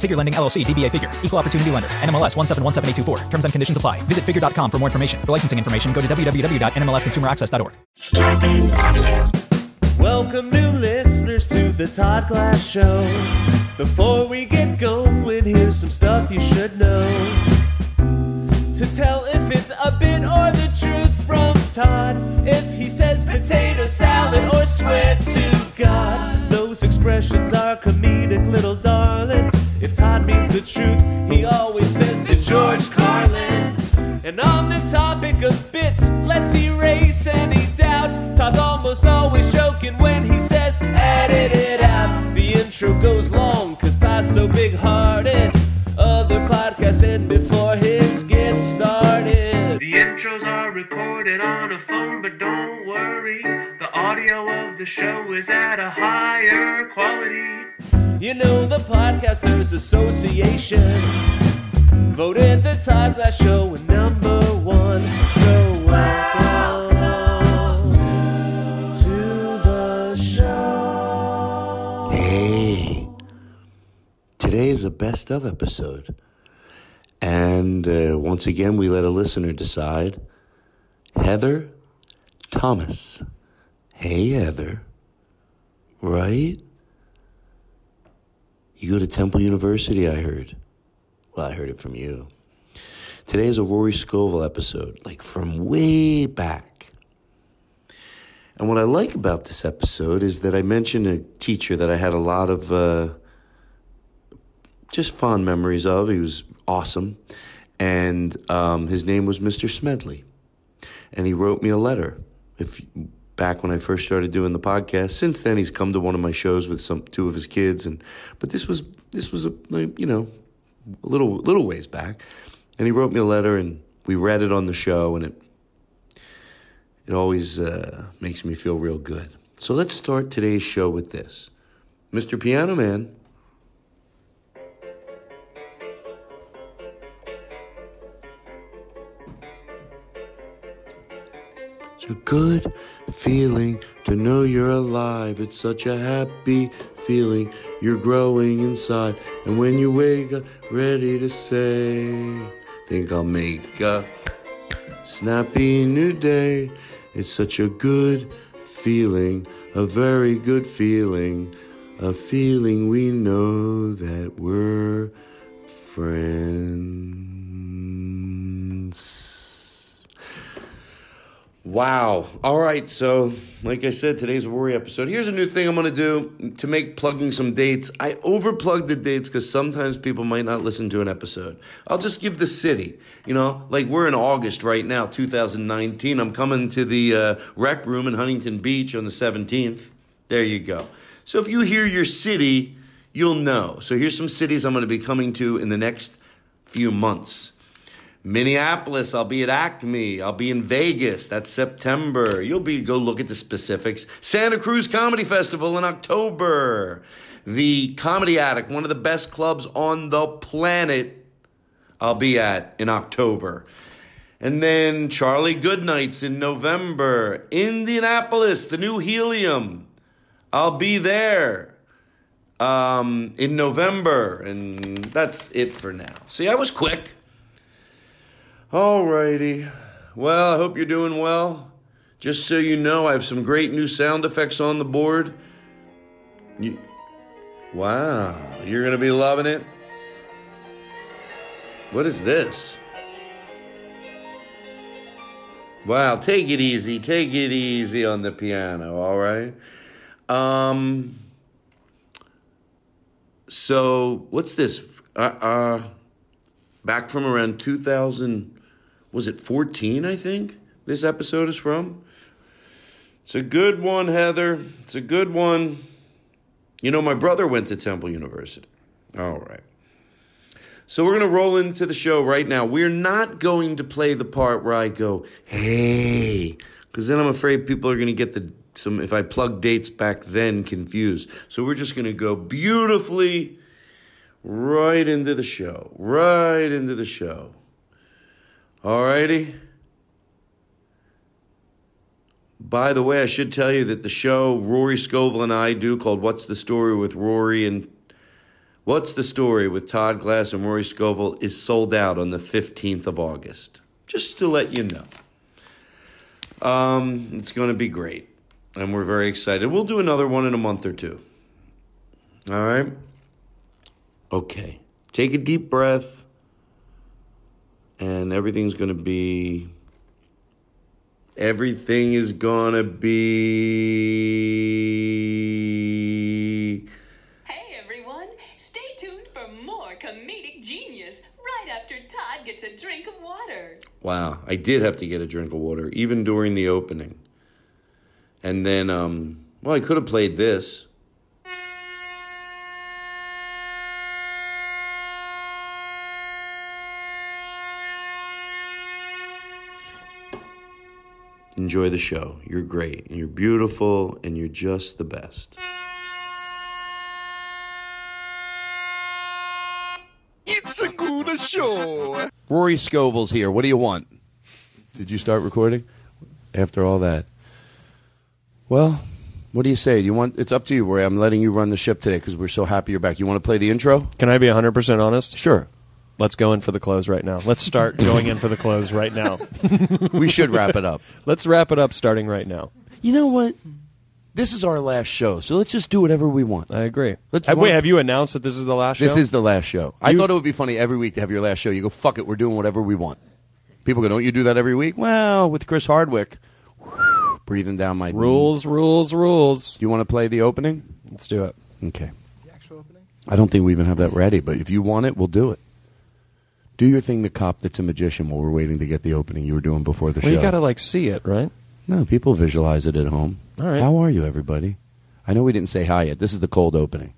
Figure Lending LLC, DBA Figure, Equal Opportunity Lender, NMLS 1717824. Terms and conditions apply. Visit figure.com for more information. For licensing information, go to www.nmlsconsumeraccess.org. Scarpins Avenue. Welcome new listeners to the Todd Glass Show. Before we get going, here's some stuff you should know. To tell if it's a bit or the truth from Todd. If he says potato salad or swear to God. Those expressions are comedic, little darling. If Todd means the truth, he always says to George Carlin. And on the topic of bits, let's erase any doubt. Todd's almost always joking when he says, edit it out. The intro goes long, cause Todd's so big hearted. Other podcasts end before his gets started. The intros are recorded on a phone, but don't audio of the show is at a higher quality. You know, the Podcasters Association voted the Todd Glass Show number one. So welcome to the show. Hey, today is a best of episode. And uh, once again, we let a listener decide. Heather Thomas. Hey, Heather. Right? You go to Temple University, I heard. Well, I heard it from you. Today is a Rory Scovel episode, like from way back. And what I like about this episode is that I mentioned a teacher that I had a lot of uh, just fond memories of. He was awesome. And um, his name was Mr. Smedley. And he wrote me a letter. If back when I first started doing the podcast. Since then, he's come to one of my shows with some two of his kids, and but this was this was a you know a little little ways back, and he wrote me a letter, and we read it on the show, and it it always uh, makes me feel real good. So let's start today's show with this, Mr. Piano Man. A good feeling to know you're alive. It's such a happy feeling. You're growing inside. And when you wake up, ready to say, Think I'll make a snappy new day. It's such a good feeling, a very good feeling, a feeling we know that we're friends. Wow. All right. So, like I said, today's a Rory episode. Here's a new thing I'm going to do to make plugging some dates. I overplug the dates because sometimes people might not listen to an episode. I'll just give the city. You know, like we're in August right now, 2019. I'm coming to the uh, rec room in Huntington Beach on the 17th. There you go. So, if you hear your city, you'll know. So, here's some cities I'm going to be coming to in the next few months. Minneapolis, I'll be at Acme. I'll be in Vegas. That's September. You'll be go look at the specifics. Santa Cruz Comedy Festival in October. The Comedy Attic, one of the best clubs on the planet. I'll be at in October. And then Charlie Goodnights in November. Indianapolis, the new Helium. I'll be there um, in November. And that's it for now. See, I was quick. Alrighty. Well, I hope you're doing well. Just so you know, I have some great new sound effects on the board. You, wow, you're going to be loving it. What is this? Wow, take it easy. Take it easy on the piano, all right? Um so what's this? Uh, uh back from around 2000 was it 14, I think? This episode is from. It's a good one, Heather. It's a good one. You know, my brother went to Temple University. All right. So we're going to roll into the show right now. We're not going to play the part where I go, hey, because then I'm afraid people are going to get the some if I plug dates back then confused. So we're just going to go beautifully right into the show. Right into the show. All righty. By the way, I should tell you that the show Rory Scovel and I do called What's the Story with Rory and What's the Story with Todd Glass and Rory Scovel is sold out on the 15th of August. Just to let you know. Um, it's going to be great. And we're very excited. We'll do another one in a month or two. All right? Okay. Take a deep breath. And everything's going to be Everything is gonna be. Hey everyone, stay tuned for more comedic genius right after Todd gets a drink of water. Wow, I did have to get a drink of water, even during the opening. And then, um, well, I could have played this. Enjoy the show. You're great. And you're beautiful and you're just the best. It's a good show. Rory Scovel's here. What do you want? Did you start recording after all that? Well, what do you say? Do you want? It's up to you, Rory. I'm letting you run the ship today because we're so happy you're back. You want to play the intro? Can I be 100% honest? Sure. Let's go in for the close right now. Let's start going in for the close right now. We should wrap it up. Let's wrap it up starting right now. You know what? This is our last show, so let's just do whatever we want. I agree. Let's- Uh, wait, have you announced that this is the last show? This is the last show. I You- thought it would be funny every week to have your last show. You go, fuck it, we're doing whatever we want. People go, don't you do that every week? Well, with Chris Hardwick, breathing down my rules, rules, rules. You want to play the opening? Let's do it. Okay. The actual opening? I don't think we even have that ready, but if you want it, we'll do it. Do your thing, the cop that's a magician, while we're waiting to get the opening you were doing before the Well, show. you got to like see it, right? No, people visualize it at home. All right. How are you, everybody? I know we didn't say hi yet. This is the cold opening.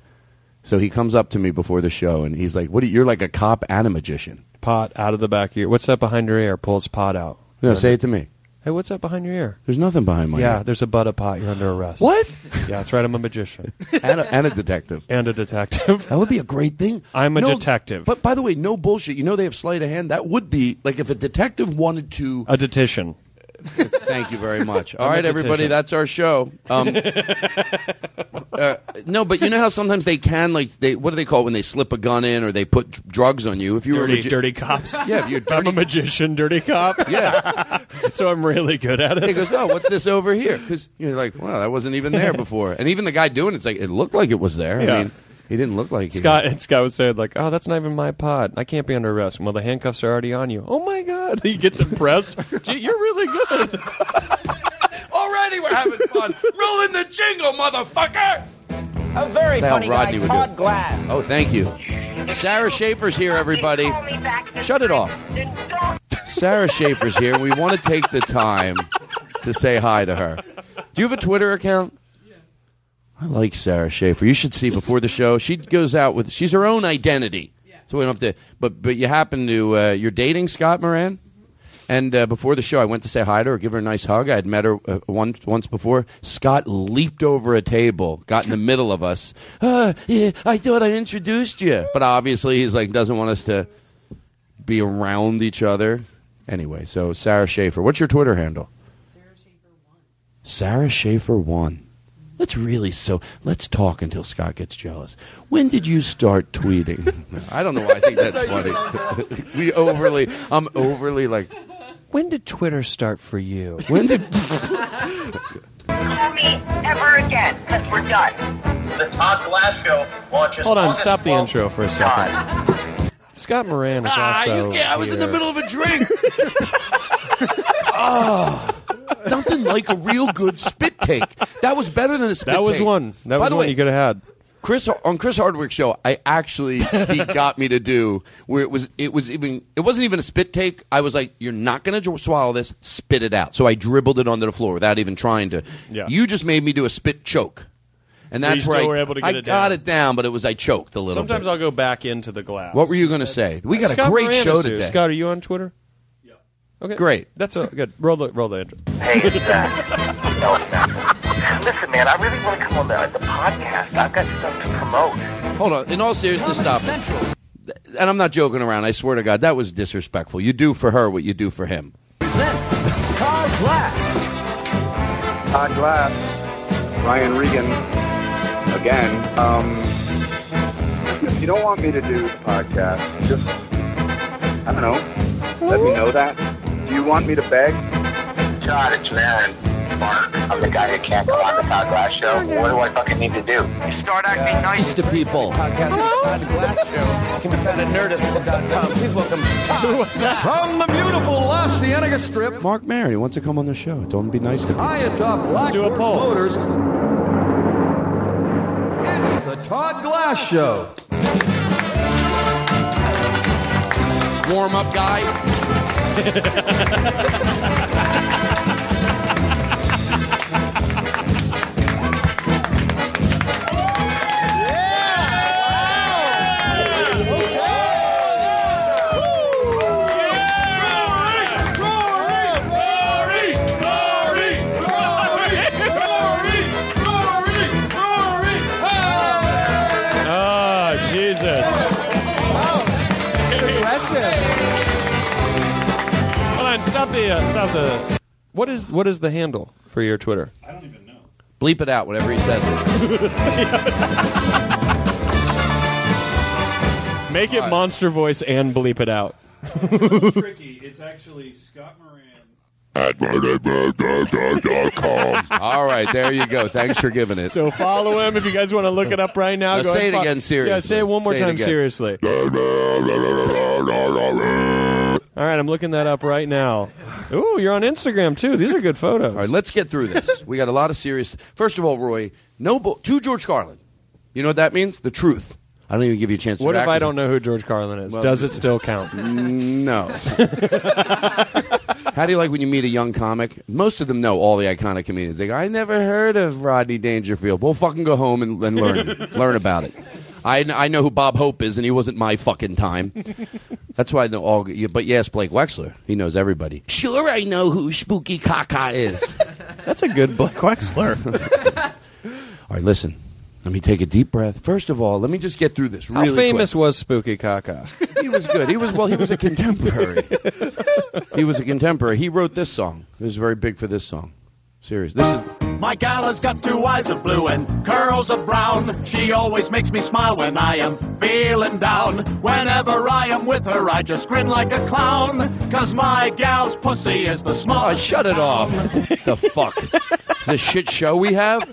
So he comes up to me before the show, and he's like, "What? Are, you're like a cop and a magician." Pot out of the back of your. What's that behind your ear? Pulls pot out. No, say it to me. Hey, what's that behind your ear? There's nothing behind my yeah, ear. there's a butt of pot. You're under arrest. What? Yeah, that's right. I'm a magician and, a, and a detective. and a detective. That would be a great thing. I'm a No, detective. But by the way, no bullshit. You know they have sleight of hand. That would be like if a detective wanted to. a detition. Thank you very much. All right, everybody, that's our show. Um, uh, no, but you know how sometimes they can like they what do they call it when they slip a gun in or they put d- drugs on you? If you were a Dirty, magi- dirty cops. yeah, if you're I'm a magician, dirty cop. yeah. so I'm really good at it. He goes, oh, what's this over here? Because you're like, well, that wasn't even there before. And even the guy doing it's like it looked like it was there. I Yeah. mean, he didn't look like he- Scott and Scott would say like, "Oh, that's not even my pot. I can't be under arrest." Well, the handcuffs are already on you. Oh my god, he gets impressed. Gee, you're really good. Already, we're having fun. Rolling the jingle, motherfucker. A very That's how funny Rodney guy, would do Todd it. Glass. Oh, thank you. Sarah Schaefer's here, everybody. Shut it off. Sarah Schaefer's here. We want to take the time to say hi to her. Do you have a Twitter account? I like Sarah Schaefer. You should see before the show. She goes out with she's her own identity. So we don't have to. But but you happen to uh, you're dating Scott Moran, and uh, before the show, I went to say hi to her, give her a nice hug. I had met her uh, once once before. Scott leaped over a table, got in the middle of us. Uh, yeah, I thought I introduced you, but obviously he's like doesn't want us to be around each other. Anyway, so Sarah Schaefer, what's your Twitter handle? Sarah Schaefer one. Sarah Schaefer one. Let's really so let's talk until Scott gets jealous. When did you start tweeting? I don't know why I think that's funny. we overly I'm overly like When did Twitter start for you? when did call me ever again, because we're done. The Todd Glass Show launches. Hold on, August stop the intro for a second. Scott Moran is Ah, also. you can't, I was in the middle of a drink. oh, nothing like a real good spit take. That was better than a spit take. That was take. one. That By was the one way, you could have had. Chris on Chris Hardwick's show, I actually he got me to do where it was it was even it wasn't even a spit take. I was like, "You're not going to swallow this. Spit it out." So I dribbled it onto the floor without even trying to. Yeah. You just made me do a spit choke, and that's where I, were able to get I it got down. it down, but it was I choked a little. Sometimes bit. I'll go back into the glass. What were you going to say? We got Scott a great show today. Scott, are you on Twitter? Yeah. Okay. Great. That's a good. Roll the roll the intro. Hey, it's Zach. No, it's not. Listen, man, I really want to come on the, the podcast. I've got stuff to promote. Hold on. In all seriousness, stop. it. And I'm not joking around. I swear to God, that was disrespectful. You do for her what you do for him. presents Todd Glass. Todd Glass, Brian Regan, again. Um, if you don't want me to do the podcast, just, I don't know, let me know that. Do you want me to beg? Todd, it's Maron. Mark, I'm the guy who can't come on the Todd Glass show. What do I fucking need to do? You start acting nice. to people. Podcast of the Todd Glass Show can be found at nerdist.com. Please welcome Todd. From the beautiful La Cienega Strip, Marc Maron, he wants to come on the show. Don't be nice to me. high atop Black do a poll. Motors. It's the Todd Glass Show. Warm up guy. ハハハハ! On, uh, stop the. What is what is the handle for your Twitter? I don't even know. Bleep it out whenever he says it. Make it monster voice and bleep it out. tricky. It's actually Scott Moran. All right, there you go. Thanks for giving it. So follow him if you guys want to look it up right now. Now go say ahead it and fo- again seriously. Yeah, say it one more Say it time again. seriously. All right, I'm looking that up right now. Ooh, you're on Instagram too. These are good photos. All right, let's get through this. We got a lot of serious. First of all, Roy, no bull- to George Carlin. You know what that means? The truth. I don't even give you a chance. to What if I don't know who George Carlin is? Well, Does it still count? No. How do you like when you meet a young comic? Most of them know all the iconic comedians. They go, "I never heard of Rodney Dangerfield." Well, fucking go home and, and learn learn about it. I, I know who Bob Hope is, and he wasn't my fucking time. That's why I know all. But yes, Blake Wexler, he knows everybody. Sure, I know who Spooky Kaka is. That's a good Blake Wexler. all right, listen. Let me take a deep breath. First of all, let me just get through this. How famous quick. was Spooky Kaka? He was good. He was well. He was a contemporary. he was a contemporary. He wrote this song. It was very big for this song. Serious. This is My gal has got two eyes of blue and curls of brown. She always makes me smile when I am feeling down. Whenever I am with her, I just grin like a clown. Cause my gal's pussy is the smallest. Oh, shut it off. the fuck. The shit show we have?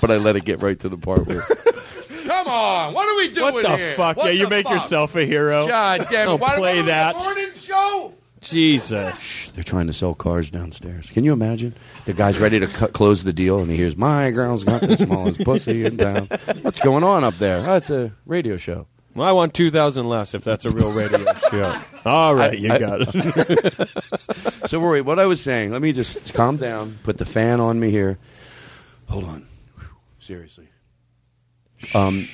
but I let it get right to the part where. Come on, what are we doing What the here? fuck? What yeah, you the make fuck? yourself a hero. God damn it! Don't Why play don't we that. a Morning show. Jesus. They're trying to sell cars downstairs. Can you imagine? The guy's ready to cut, close the deal, and he hears, "My girl's got the smallest pussy in town." What's going on up there? Oh, it's a radio show. Well, I want 2,000 less if that's a real radio show. All right, you I- got it. so, Rory, what I was saying, let me just calm down, put the fan on me here. Hold on. Whew, Seriously. Um,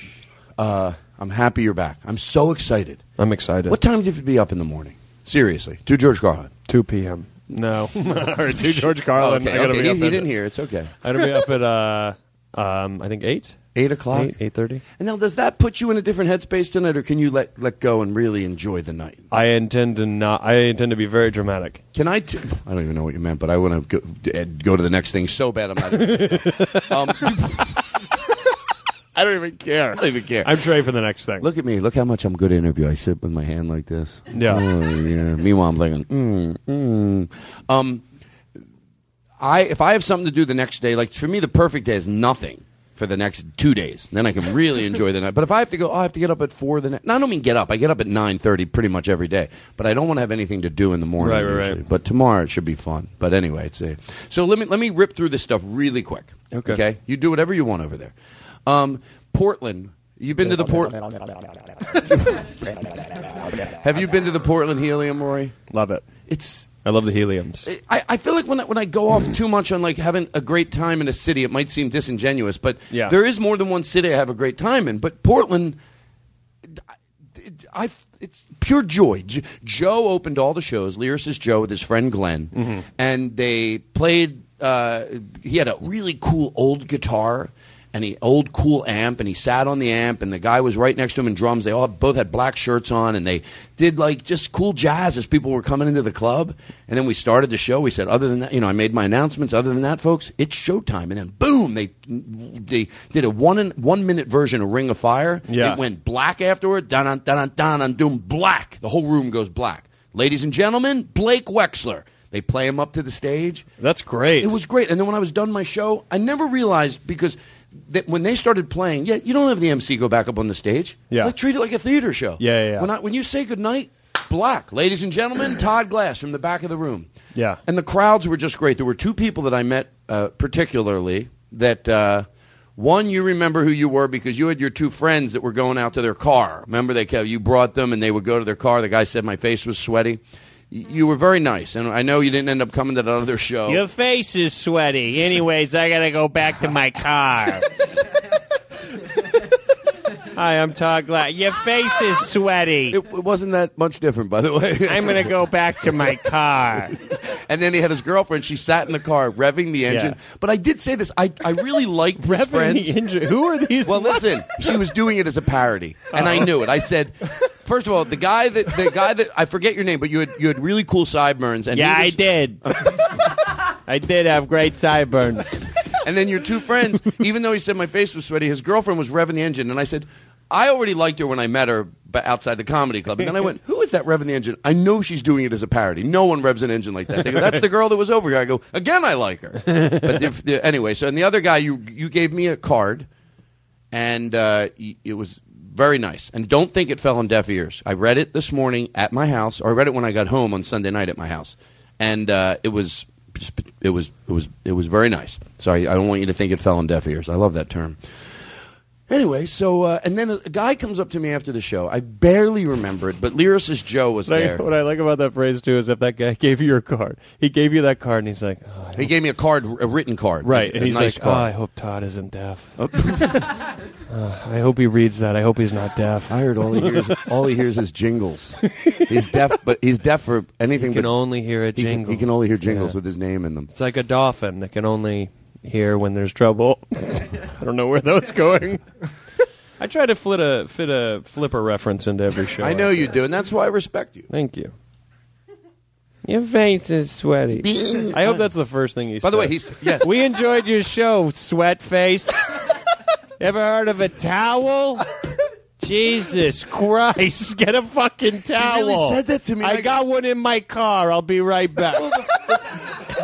uh, I'm happy you're back. I'm so excited. I'm excited. What time do you have to be up in the morning? Seriously. To George Carlin. 2 p.m. No. or 2 George Carlin. Okay, I gotta okay. be He, up he at- didn't hear. It's okay. I gotta be up at, uh, um, I think 8? 8 o'clock? 8, 8.30. And now, does that put you in a different headspace tonight, or can you let, let go and really enjoy the night? I intend to not. I intend to be very dramatic. Can I? T- I don't even know what you meant, but I want to go, uh, go to the next thing so bad. I'm not. Even, um, I don't even care. I don't even care. I'm ready for the next thing. Look at me. Look how much I'm good at interview. I sit with my hand like this. Yeah. Oh, yeah. Meanwhile, I'm thinking, mm, mm. Um, I if I have something to do the next day, like for me, the perfect day is nothing. for the next two days. Then I can really enjoy the night. But if I have to go, oh, I have to get up at four the next. No, I don't mean get up. I get up at nine thirty pretty much every day. But I don't want to have anything to do in the morning. Right, right, right. But tomorrow it should be fun. But anyway, it's a. So let me let me rip through this stuff really quick. Okay. Okay. You do whatever you want over there. Um, Portland. You've been to the Port. have you been to the Portland Helium, Rory? Love it. It's I love the heliums. I, I feel like when I, when I go off too much on like having a great time in a city, it might seem disingenuous, but Yeah. there is more than one city I have a great time in. But Portland, it- I, it's pure joy. J- Joe opened all the shows. Lyricist Joe with his friend Glenn, Mm-hmm. and they played. Uh, he had a really cool old guitar and he old cool amp, and he sat on the amp, and the guy was right next to him in drums. They all both had black shirts on, and they did like just cool jazz as people were coming into the club. And then we started the show. We said, other than that, you know, I made my announcements. Other than that, folks, it's showtime. And then boom, they they did a one in, one minute version of Ring of Fire. Yeah. It went black afterward. Dun dun dun dun dun doom black. The whole room goes black. Ladies and gentlemen, Blake Wexler. They play him up to the stage. That's great. It was great. And then when I was done my show, I never realized because that when they started playing, yeah, you don't have the MC go back up on the stage. Yeah. Like, treat it like a theater show. Yeah, yeah, yeah. When, I, when you say goodnight, black. Ladies and gentlemen, Todd Glass from the back of the room. Yeah. And the crowds were just great. There were two people that I met uh, particularly that. Uh, one, you remember who you were because you had your two friends that were going out to their car. Remember, they kept, you brought them and they would go to their car. The guy said my face was sweaty. Y- You were very nice, and I know you didn't end up coming to that other show. Your face is sweaty. Anyways, I gotta go back to my car. Hi, I'm Todd Glass. Your face is sweaty. It, it wasn't that much different, by the way. I'm gonna go back to my car. and then he had his girlfriend. She sat in the car revving the engine. Yeah. But I did say this. I, I really liked his Revving friends. the engine? Who are these? Well, What? listen. She was doing it as a parody, and I oh. knew it. I said, first of all, the guy that the guy that I forget your name, but you had you had really cool sideburns, and Yeah, I did. I did have great sideburns. And then your two friends, even though he said my face was sweaty, his girlfriend was revving the engine. And I said, I already liked her when I met her but outside the comedy club. And then I went, Who is that revving the engine? I know she's doing it as a parody. No one revs an engine like that. They go, That's the girl that was over here. I go, Again, I like her. But if, anyway, so and the other guy, you, you gave me a card, and uh, it was very nice. And don't think it fell on deaf ears. I read it this morning at my house, or I read it when I got home on Sunday night at my house, and uh, it was it was it was it was very nice. Sorry, I don't want you to think it fell on deaf ears. I love that term. Anyway, so uh, and then a, guy comes up to me after the show. I barely remember it, but lyricist Joe was there. what I like about that phrase too is if that guy gave you your card, he gave you that card, and he's like, oh, I He gave me a card, a written card, right, a, and a he's nice like, oh, I card. hope Todd isn't deaf. Uh, I hope he reads that. I hope he's not deaf. I heard all he hears, all he hears is jingles. He's deaf, but he's deaf for anything. He can but only hear a he can- jingle. He can, only hear jingles Yeah. with his name in them. It's like a dolphin that can only hear when there's trouble. I don't know where that was going. I try to fit a fit a flipper reference into every show. I know you do, and that's why I respect you. Thank you. Your face is sweaty. I hope that's the first thing you By the way, he's yes. We enjoyed your show, sweat face. Ever heard of a towel? Jesus Christ! Get a fucking towel. really said that to me. I I- got one in my car. I'll be right back.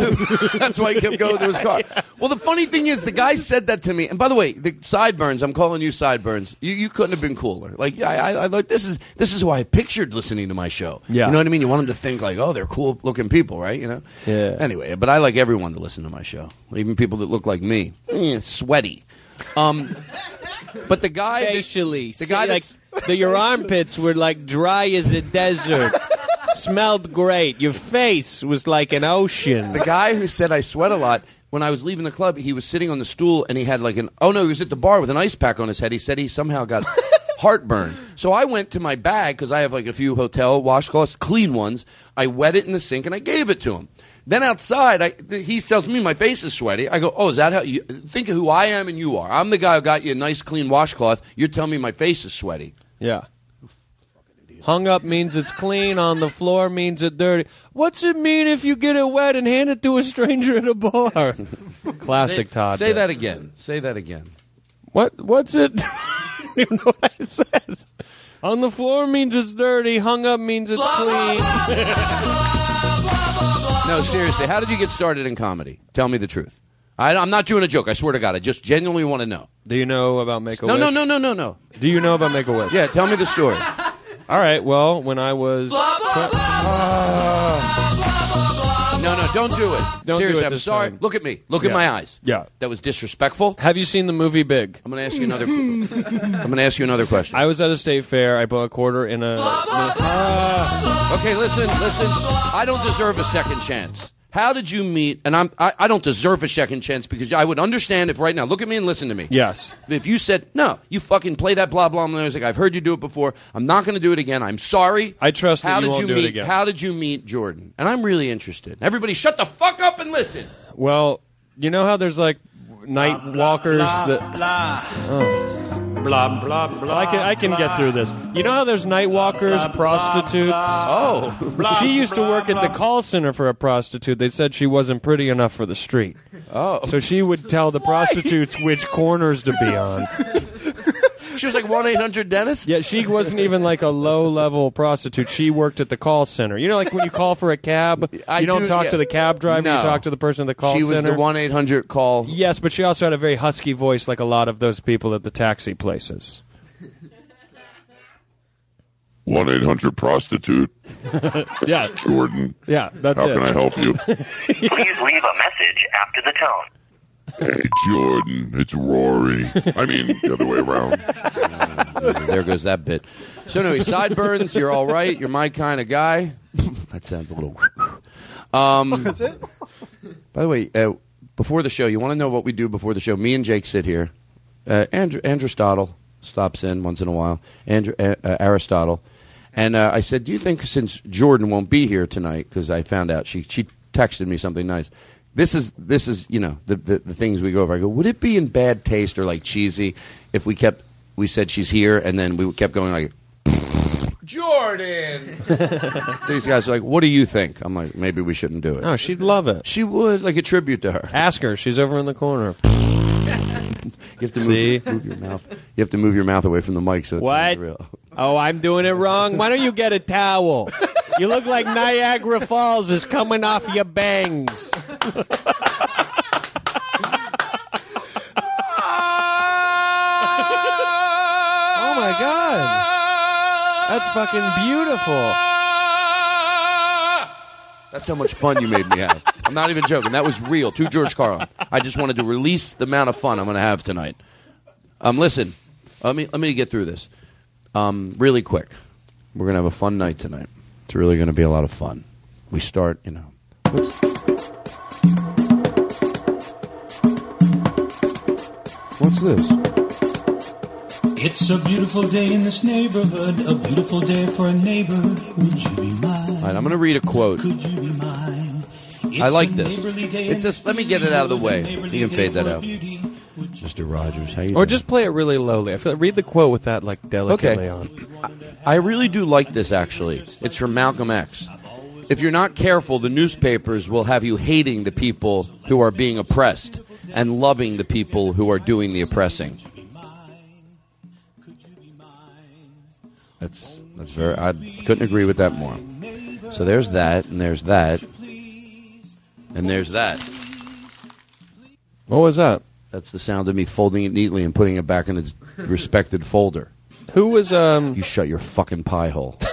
That's why he kept going to his car. Well, the funny thing is, the guy said that to me. And by the way, the sideburns. I'm calling you sideburns. You, you couldn't have been cooler. Like I, I, I like this is this is who I pictured listening to my show. Yeah. you know what I mean. You want them to think like, oh, they're cool looking people, right? You know. Yeah. Anyway, but I like everyone to listen to my show, even people that look like me. Eh, sweaty. Um, but the guy, that- Facially, the guy like that's the, your armpits were like dry as a desert. Smelled great. Your face was like an ocean. The guy who said I sweat a lot, when I was leaving the club, he was sitting on the stool and he had like an oh no, he was at the bar with an ice pack on his head. He said he somehow got heartburn. So I went to my bag because I have like a few hotel washcloths, clean ones. I wet it in the sink and I gave it to him. Then outside, I, th- he tells me my face is sweaty. I go, oh, is that how you think of who I am and you are? I'm the guy who got you a nice clean washcloth. You're telling me my face is sweaty. Yeah. Hung up means it's clean. On the floor means it's dirty. What's it mean if you get it wet and hand it to a stranger at a bar? Classic say, Todd. Say bit. that again. Say that again. What? What's it? I don't even know what I said. On the floor means it's dirty. Hung up means it's clean. No, seriously. How did you get started in comedy? Tell me the truth. I, I'm not doing a joke. I swear to God. I just genuinely want to know. Do you know about Make a Wish? No, no, no, no, no, no. Do you know about Make a Wish? Yeah, tell me the story. All right. Well, when I was No, no, don't do it. Don't do Seriously, it I'm sorry. time. Look at me. Look at my eyes. Yeah. That was disrespectful. Have you seen the movie Big? I'm going to ask you another. I'm going to ask you another question. I was at a state fair. I bought a quarter in a. Okay, listen, listen. I don't deserve a second chance. How did you meet? And I'm, I, I don't deserve a second chance because I would understand if right now, look at me and listen to me. Yes. If you said, no, you fucking play that blah blah music, I've heard you do it before. I'm not going to do it again. I'm sorry. I trust that How you did won't you do it meet? again. How did you meet Jordan? And I'm really interested. Everybody, shut the fuck up and listen. Well, you know how there's like night walkers blah, that. blah. Oh. Blah blah blah. I can I can get through this. You know how there's night walkers, prostitutes. Oh, she used to work at the call center for a prostitute. They said she wasn't pretty enough for the street. Oh, so she would tell the prostitutes which corners to be on. She was like one eight hundred dentist. Yeah, she wasn't even like a low level prostitute. She worked at the call center. You know, like when you call for a cab, I you don't do- talk yeah. to the cab driver. No. You talk to the person at the call she was center. the one eight hundred call. Yes, but she also had a very husky voice, like a lot of those people at the taxi places. One eight hundred prostitute. Yeah. Jordan. Yeah, that's How it. can I help you? Please leave a message after the tone. Hey, Jordan, it's Rory. I mean, the other way around. there goes that bit. So anyway, sideburns. You're all right. You're my kind of guy. that sounds a little. Um, That's it? By the way, uh, before the show, you want to know what we do before the show? Me and Jake sit here. Uh, Andrew, Aristotle stops in once in a while. Andrew, uh, uh, Aristotle, and uh, I said, "Do you think since Jordan won't be here tonight, because I found out she she texted me something nice." This is this is you know the, the the things we go over. I go, would it be in bad taste or like cheesy if we kept we said she's here and then we kept going like Jordan. These guys are like, what do you think? I'm like, maybe we shouldn't do it. No, she'd love it. She would like a tribute to her. Ask her. She's over in the corner. You have to move, move your mouth. You have to move your mouth away from the mic so it What? real. Oh, I'm doing it wrong. Why don't you get a towel? You look like Niagara Falls is coming off your bangs. oh my god. That's fucking beautiful. That's how much fun you made me have. I'm not even joking. That was real. To George Carlin. I just wanted to release the amount of fun I'm going to have tonight. Um, listen, let me let me get through this. Um, really quick. We're going to have a fun night tonight. It's really going to be a lot of fun. We start, you know. What's, this? It's a beautiful day in this neighborhood, a beautiful day for a neighbor. Would you be mine? All right, I'm going to read a quote. Could you be mine? I like this. It's just let me get it out of the way. You can fade that out. Mr. Rogers, how you Or doing? just play it really lowly. I feel read the quote with that like delicately Okay. on. I really do like this actually. It's from Malcolm X. If you're not careful, the newspapers will have you hating the people who are being oppressed and loving the people who are doing the oppressing. That's that's very I couldn't agree with that more. So there's that and there's that. And there's that. What was that? That's the sound of me folding it neatly and putting it back in its respected folder. Who was um You shut your fucking pie hole.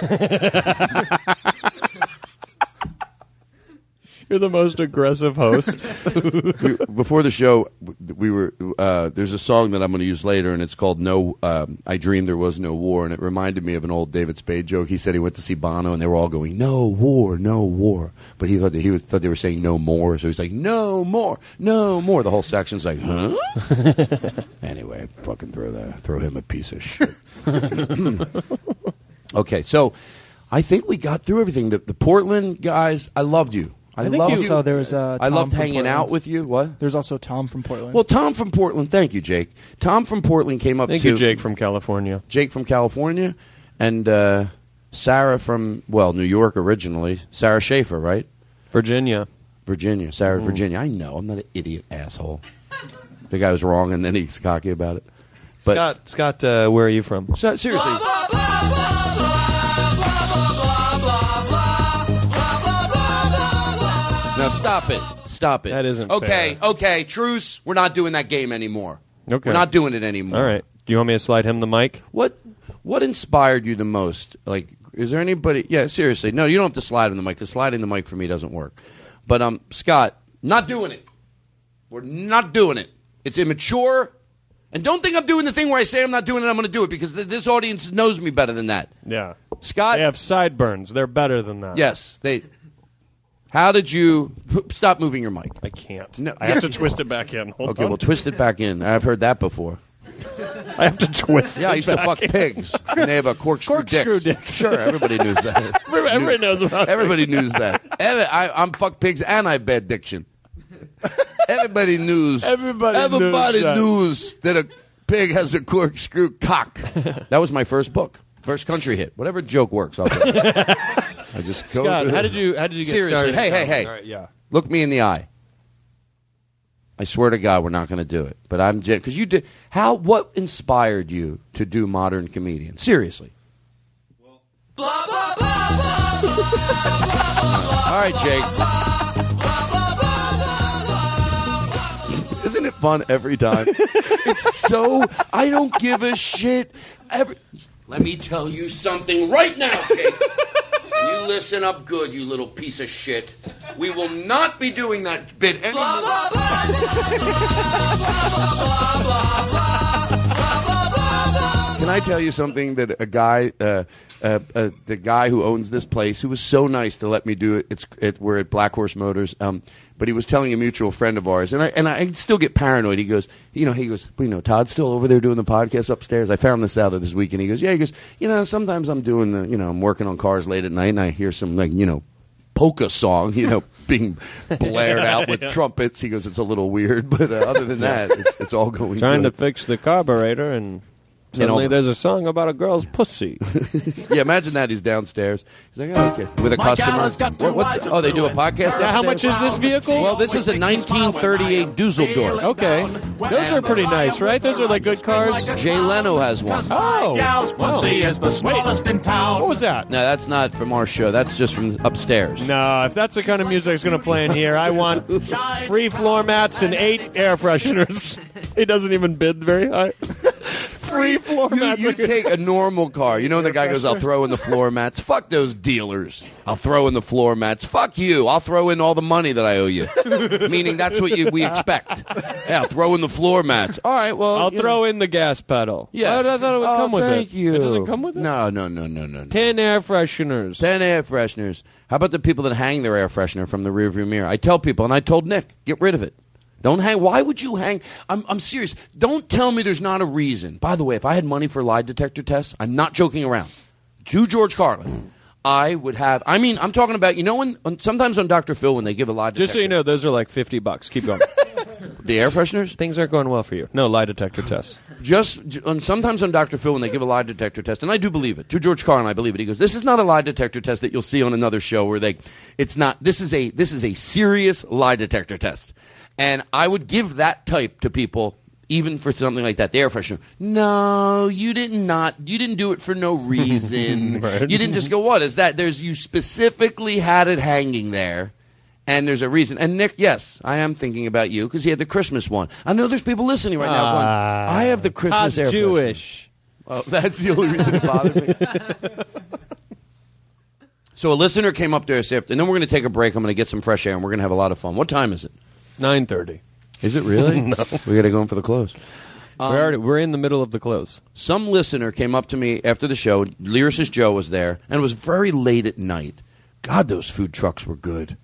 You're the most aggressive host. We- before the show, we were. Uh, there's a song that I'm going to use later, and it's called "No." Um, I dreamed there was no war, and it reminded me of an old David Spade joke. He said he went to see Bono, and they were all going, "No war, no war," but he thought that he was, thought they were saying "no more," so he's like, "No more, no more." The whole section's like, "Huh?" anyway, fucking throw that, throw him a piece of shit. okay, so I think we got through everything. The, the Portland guys, I loved you. I, I think loved you you. there was, uh, I loved hanging Portland. out with you. What? There's also Tom from Portland. Well, Tom from Portland. Thank you, Jake. Tom from Portland came up Thank to you, Jake from California. Jake from California, and uh, Sarah from well, New York originally. Sarah Schaefer, right? Virginia. Virginia. Sarah, Mm. Virginia. I know. I'm not an idiot asshole. The guy was wrong, and then he's cocky about it. But Scott, Scott, uh, where are you from? So, seriously. Stop it. stop it. That isn't okay. Okay, truce. We're not doing that game anymore. Okay. We're not doing it anymore. All right. Do you want me to slide him the mic? What What inspired you the most? Like, is there anybody? Yeah, seriously. No, you don't have to slide him the mic because sliding the mic for me doesn't work. But um, Scott, not doing it. We're not doing it. It's immature. And don't think I'm doing the thing where I say I'm not doing it. I'm going to do it because th- this audience knows me better than that. Yeah. Scott, They have sideburns. They're better than that. Yes, they. How did you stop moving your mic? I can't. No, I have to twist it back in. Hold okay, on. well, twist it back in. I've heard that before. I have to twist. Yeah, I used to fuck in. pigs. And they have a corkscrew, Corkscrew dicks. Sure, everybody knows that. Everybody knows about. Everybody knows that. Every- I, I'm fuck pigs and I have bad diction. Everybody knows. Everybody knows Everybody that. knows that a pig has a corkscrew cock. that was my first book, first country hit. Whatever joke works, I'll. I just go Scott, to- how did you- how did you get seriously? started Hey, hey, hey! All right, yeah. Look me in the eye. I swear to God, we're not going to do it. But I'm because you did. How? What inspired you to do modern comedian? Seriously. All right, Jake. Isn't it fun every time? it's so. I don't give a shit. Every. Let me tell you something right now, Kate. you listen up good, you little piece of shit. We will not be doing that bit anymore. Can I tell you something that a guy, uh, uh, uh, the guy who owns this place, who was so nice to let me do it. It's it, we're at Black Horse Motors. Um, but he was telling a mutual friend of ours, and I and I still get paranoid. He goes, you know, he goes, well, you know, Todd's still over there doing the podcast upstairs. I found this out this week, and he goes, yeah, he goes, you know, sometimes I'm doing the, you know, I'm working on cars late at night, and I hear some like, you know. Polka song, you know, being blared out with trumpets. He goes, "It's a little weird, but uh, other than that, it's, it's all going Trying good." to fix the carburetor, and suddenly there's a song about a girl's pussy. yeah, imagine that he's downstairs. He's like, oh, okay, with a My customer. gal's got two What- what's, eyes of oh, they do a blue and podcast. Yeah, how much is this vehicle? Well, this is a 1938 Dusseldorf. Okay, those are pretty nice, right? Those are like good cars. Jay Leno has one. Oh, gal's pussy oh. is the smallest in town. What was that? No, that's not from our show. That's just from upstairs. No, if that's the kind of music that's going to play in here, I want free floor mats and eight air fresheners. He doesn't even bid very high. free floor You, mats. you take a normal car. You know, the guy goes, I'll throw in the floor mats. Fuck those dealers. I'll throw in the floor mats. Fuck you. I'll throw in all the money that I owe you. Meaning that's what you, we expect. Yeah, I'll throw in the floor mats. All right, well. I'll you throw know. in the gas pedal. Yeah. I, I thought it would Oh, come with thank it. you. It doesn't come with it. No, no, no, no, no. no. Ten air fresheners. Ten air fresheners. How about the people that hang their air freshener from the rearview mirror? I tell people, and I told Nick, get rid of it. Don't hang. Why would you hang? I'm, I'm serious. Don't tell me there's not a reason. By the way, if I had money for lie detector tests, I'm not joking around. To George Carlin, I would have. I mean, I'm talking about. You know, when on, sometimes on Dr. Phil when they give a lie detector, Just so you know, those are like fifty bucks. Keep going. the air fresheners. Things aren't going well for you. No lie detector tests. just on, sometimes on Dr. Phil when they give a lie detector test, and I do believe it. To George Carlin, I believe it. He goes, "This is not a lie detector test that you'll see on another show where they, it's not. This is a this is a serious lie detector test." And I would give that type to people, even for something like that, the air freshener. No, you did not. You didn't do it for no reason. Right. You didn't just go. What is that? There's you specifically had it hanging there. And there's a reason. And Nick, yes, I am thinking about you because he had the Christmas one. I know there's people listening right now going, Ah, I have the Christmas Todd's air freshener." Jewish. Oh, that's the only reason it bothered me. so a listener came up to us after, and then we're going to take a break. I'm going to get some fresh air, and we're going to have a lot of fun. What time is it? Nine thirty. Is it really? No. We got to go in for the close. Um, we're already we're in the middle of the close. Some listener came up to me after the show. Lyricist Joe was there, and it was very late at night. God, those food trucks were good.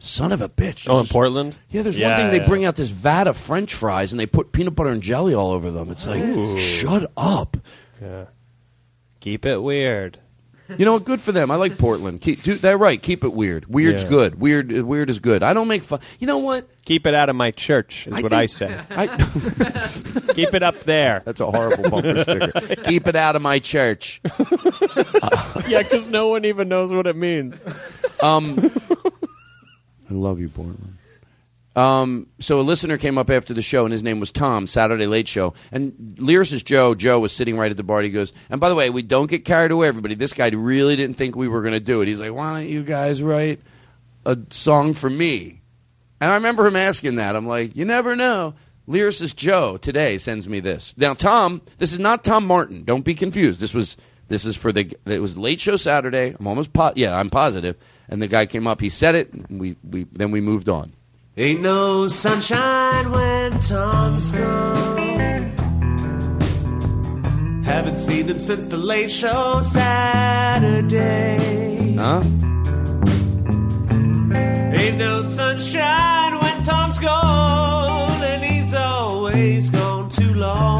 Son of a bitch. Oh, in This is- Portland. Yeah, there's Yeah, one thing they yeah. bring out this vat of French fries, and they put peanut butter and jelly all over them. It's like, Ooh. shut up. Yeah. Keep it weird. You know, what? good for them. I like Portland. Keep, do, they're right. Keep it weird. Weird's Yeah. good. Weird, weird is good. I don't make fun. You know what? Keep it out of my church is I what think- I say. I, Keep it up there. that's a horrible bumper sticker. Keep it out of my church. yeah, because no one even knows what it means. Um, I love you, Portland. Um, so a listener came up after the show, and his name was Tom, Saturday Late Show. And lyricist Joe, Joe was sitting right at the bar. He goes, and by the way, we don't get carried away, everybody. This guy really didn't think we were going to do it. He's like, why don't you guys write a song for me? And I remember him asking that. I'm like, you never know. Lyricist Joe today sends me this. Now, Tom, this is not Tom Martin. Don't be confused. This was this is for the it was late show Saturday. I'm almost po- yeah, I'm positive. And the guy came up. He said it. We we then we moved on. Ain't no sunshine when Tom's gone. Haven't seen them since the late show Saturday. Huh? Ain't no sunshine when Tom's gone, and he's always gone too long.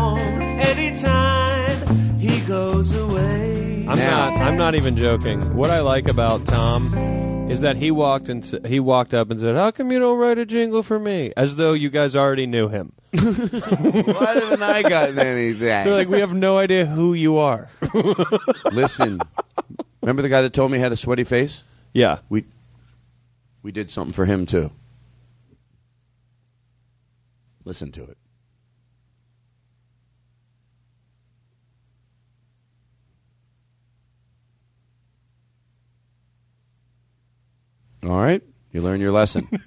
I'm not. Even joking. What I like about Tom is that he walked and s- he walked up and said, "How come you don't write a jingle for me?" As though you guys already knew him. Why haven't I gotten anything? They're like, "We have no idea who you are." Listen, remember the guy that told me he had a sweaty face? Yeah, we we did something for him too. Listen to it. All right, you learn your lesson.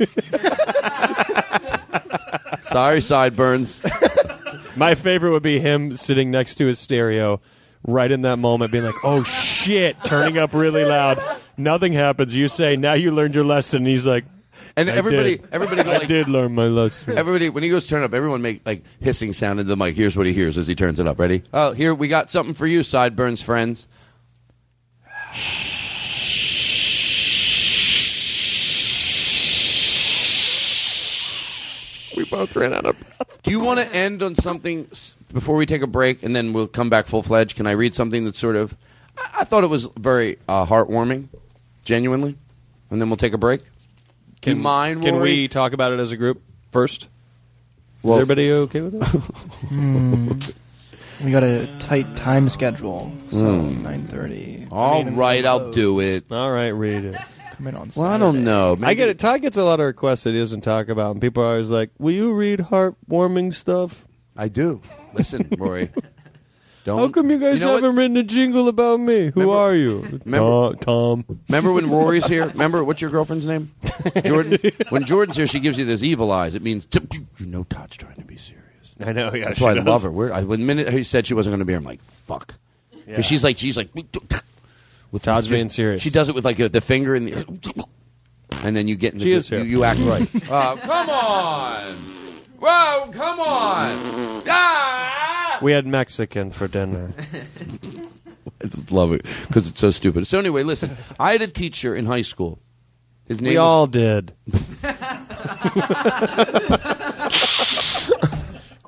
Sorry, sideburns. My favorite would be him sitting next to his stereo, right in that moment, being like, "Oh shit!" turning up really loud. Nothing happens. You say, "Now you learned your lesson." And he's like, And "I everybody- did. everybody go I like- did learn my lesson." Everybody, when he goes turn up, everyone make like hissing sound into the mic. Here's what he hears as he turns it up. Ready? Oh, here we got something for you, sideburns friends. both ran out of breath. Do you want to end on something s- before we take a break, and then we'll come back full fledged? Can I read something that's sort of? I, I thought it was very uh, heartwarming, genuinely, and then we'll take a break. Can, you mind? Can Rory? we talk about it as a group first? Well- Is everybody okay with it? Hmm. We got a tight time schedule, so Hmm. nine thirty. All right, I'll do it. All right, read it. Come on. Well, I don't know. I get it. Todd gets a lot of requests that he doesn't talk about, and people are always like, "Will you read heartwarming stuff?" I do. Listen, Rory. Don't. How come you guys You know haven't written a jingle about me? Who are you? Remember- Tom. Tom. Remember when Rory's here? Remember what's your girlfriend's name? Jordan. When Jordan's here, she gives you this evil eyes. It means you know Todd's trying to be serious. I know. Yeah, That's why I does. love her. We're, I, when the minute he said she wasn't going to be here, I'm like, fuck. Because Yeah. she's like, she's like, with Todd's being serious. She does it with like a, the finger and the, and then you get in the, She is you, here. you act right. oh, come on. Whoa, come on. Ah! We had Mexican for dinner. I just love it because it's so stupid. So anyway, listen, I had a teacher in high school. His name we was- all did.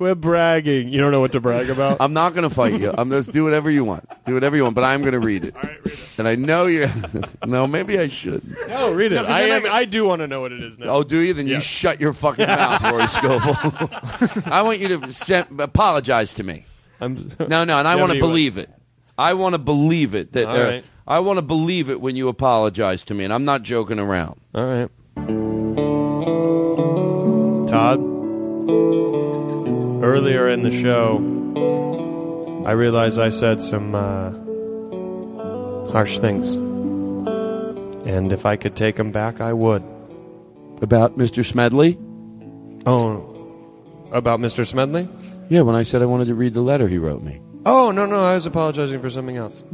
Quit bragging. You don't know what to brag about. I'm not going to fight you. I'm just do whatever you want. Do whatever you want, but I'm going to read it. All right, read it. And I know you. no, maybe I should. No, read it. No, 'cause I, am, I- I do want to know what it is now. Oh, do you? Then you Yes. shut your fucking mouth, Rory Scovel. I want you to send, apologize to me. I'm, No, no, and I Yeah, want but to he believe it. I want to believe it. That All uh, right. I want to believe it when you apologize to me, and I'm not joking around. All right. Todd, earlier in the show, I realized I said some uh, harsh things. And if I could take them back, I would. About Mr. Smedley? Oh, about Mr. Smedley? Yeah, when I said I wanted to read the letter he wrote me. Oh, no, no, I was apologizing for something else.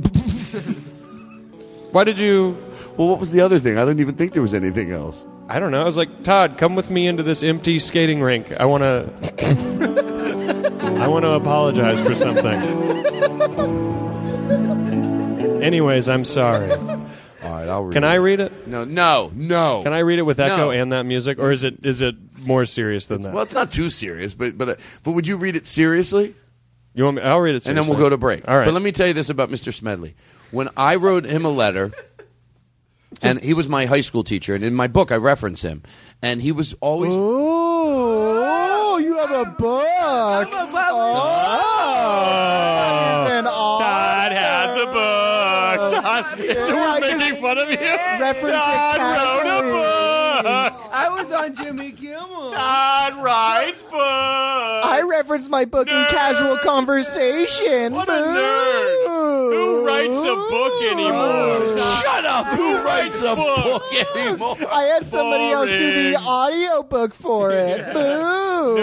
Why did you. Well, what was the other thing? I didn't even think there was anything else. I don't know. I was like, Todd, come with me into this empty skating rink. I want to. I want to apologize for something. Anyways, I'm sorry. All right, I'll read Can it. I read it? No, no, no. Can I read it with echo No. and that music, or is it is it more serious than that? Well, it's not too serious, but but uh, but would you read it seriously? You want me? I'll read it, and then we'll seriously. go to break. All right. But let me tell you this about Mr. Smedley. When I wrote him a letter, and he was my high school teacher, and in my book I reference him, and he was always. Oh, you have a book. Oh, an Todd has a book. Todd, so we're making fun of you. Reference Todd it wrote a book. I was on Jimmy Kimmel. Todd writes books. I reference my book in casual conversation. What a nerd. Who writes a book anymore? Shut up! Who writes a book anymore? I had somebody else do the audio book for it. Boo!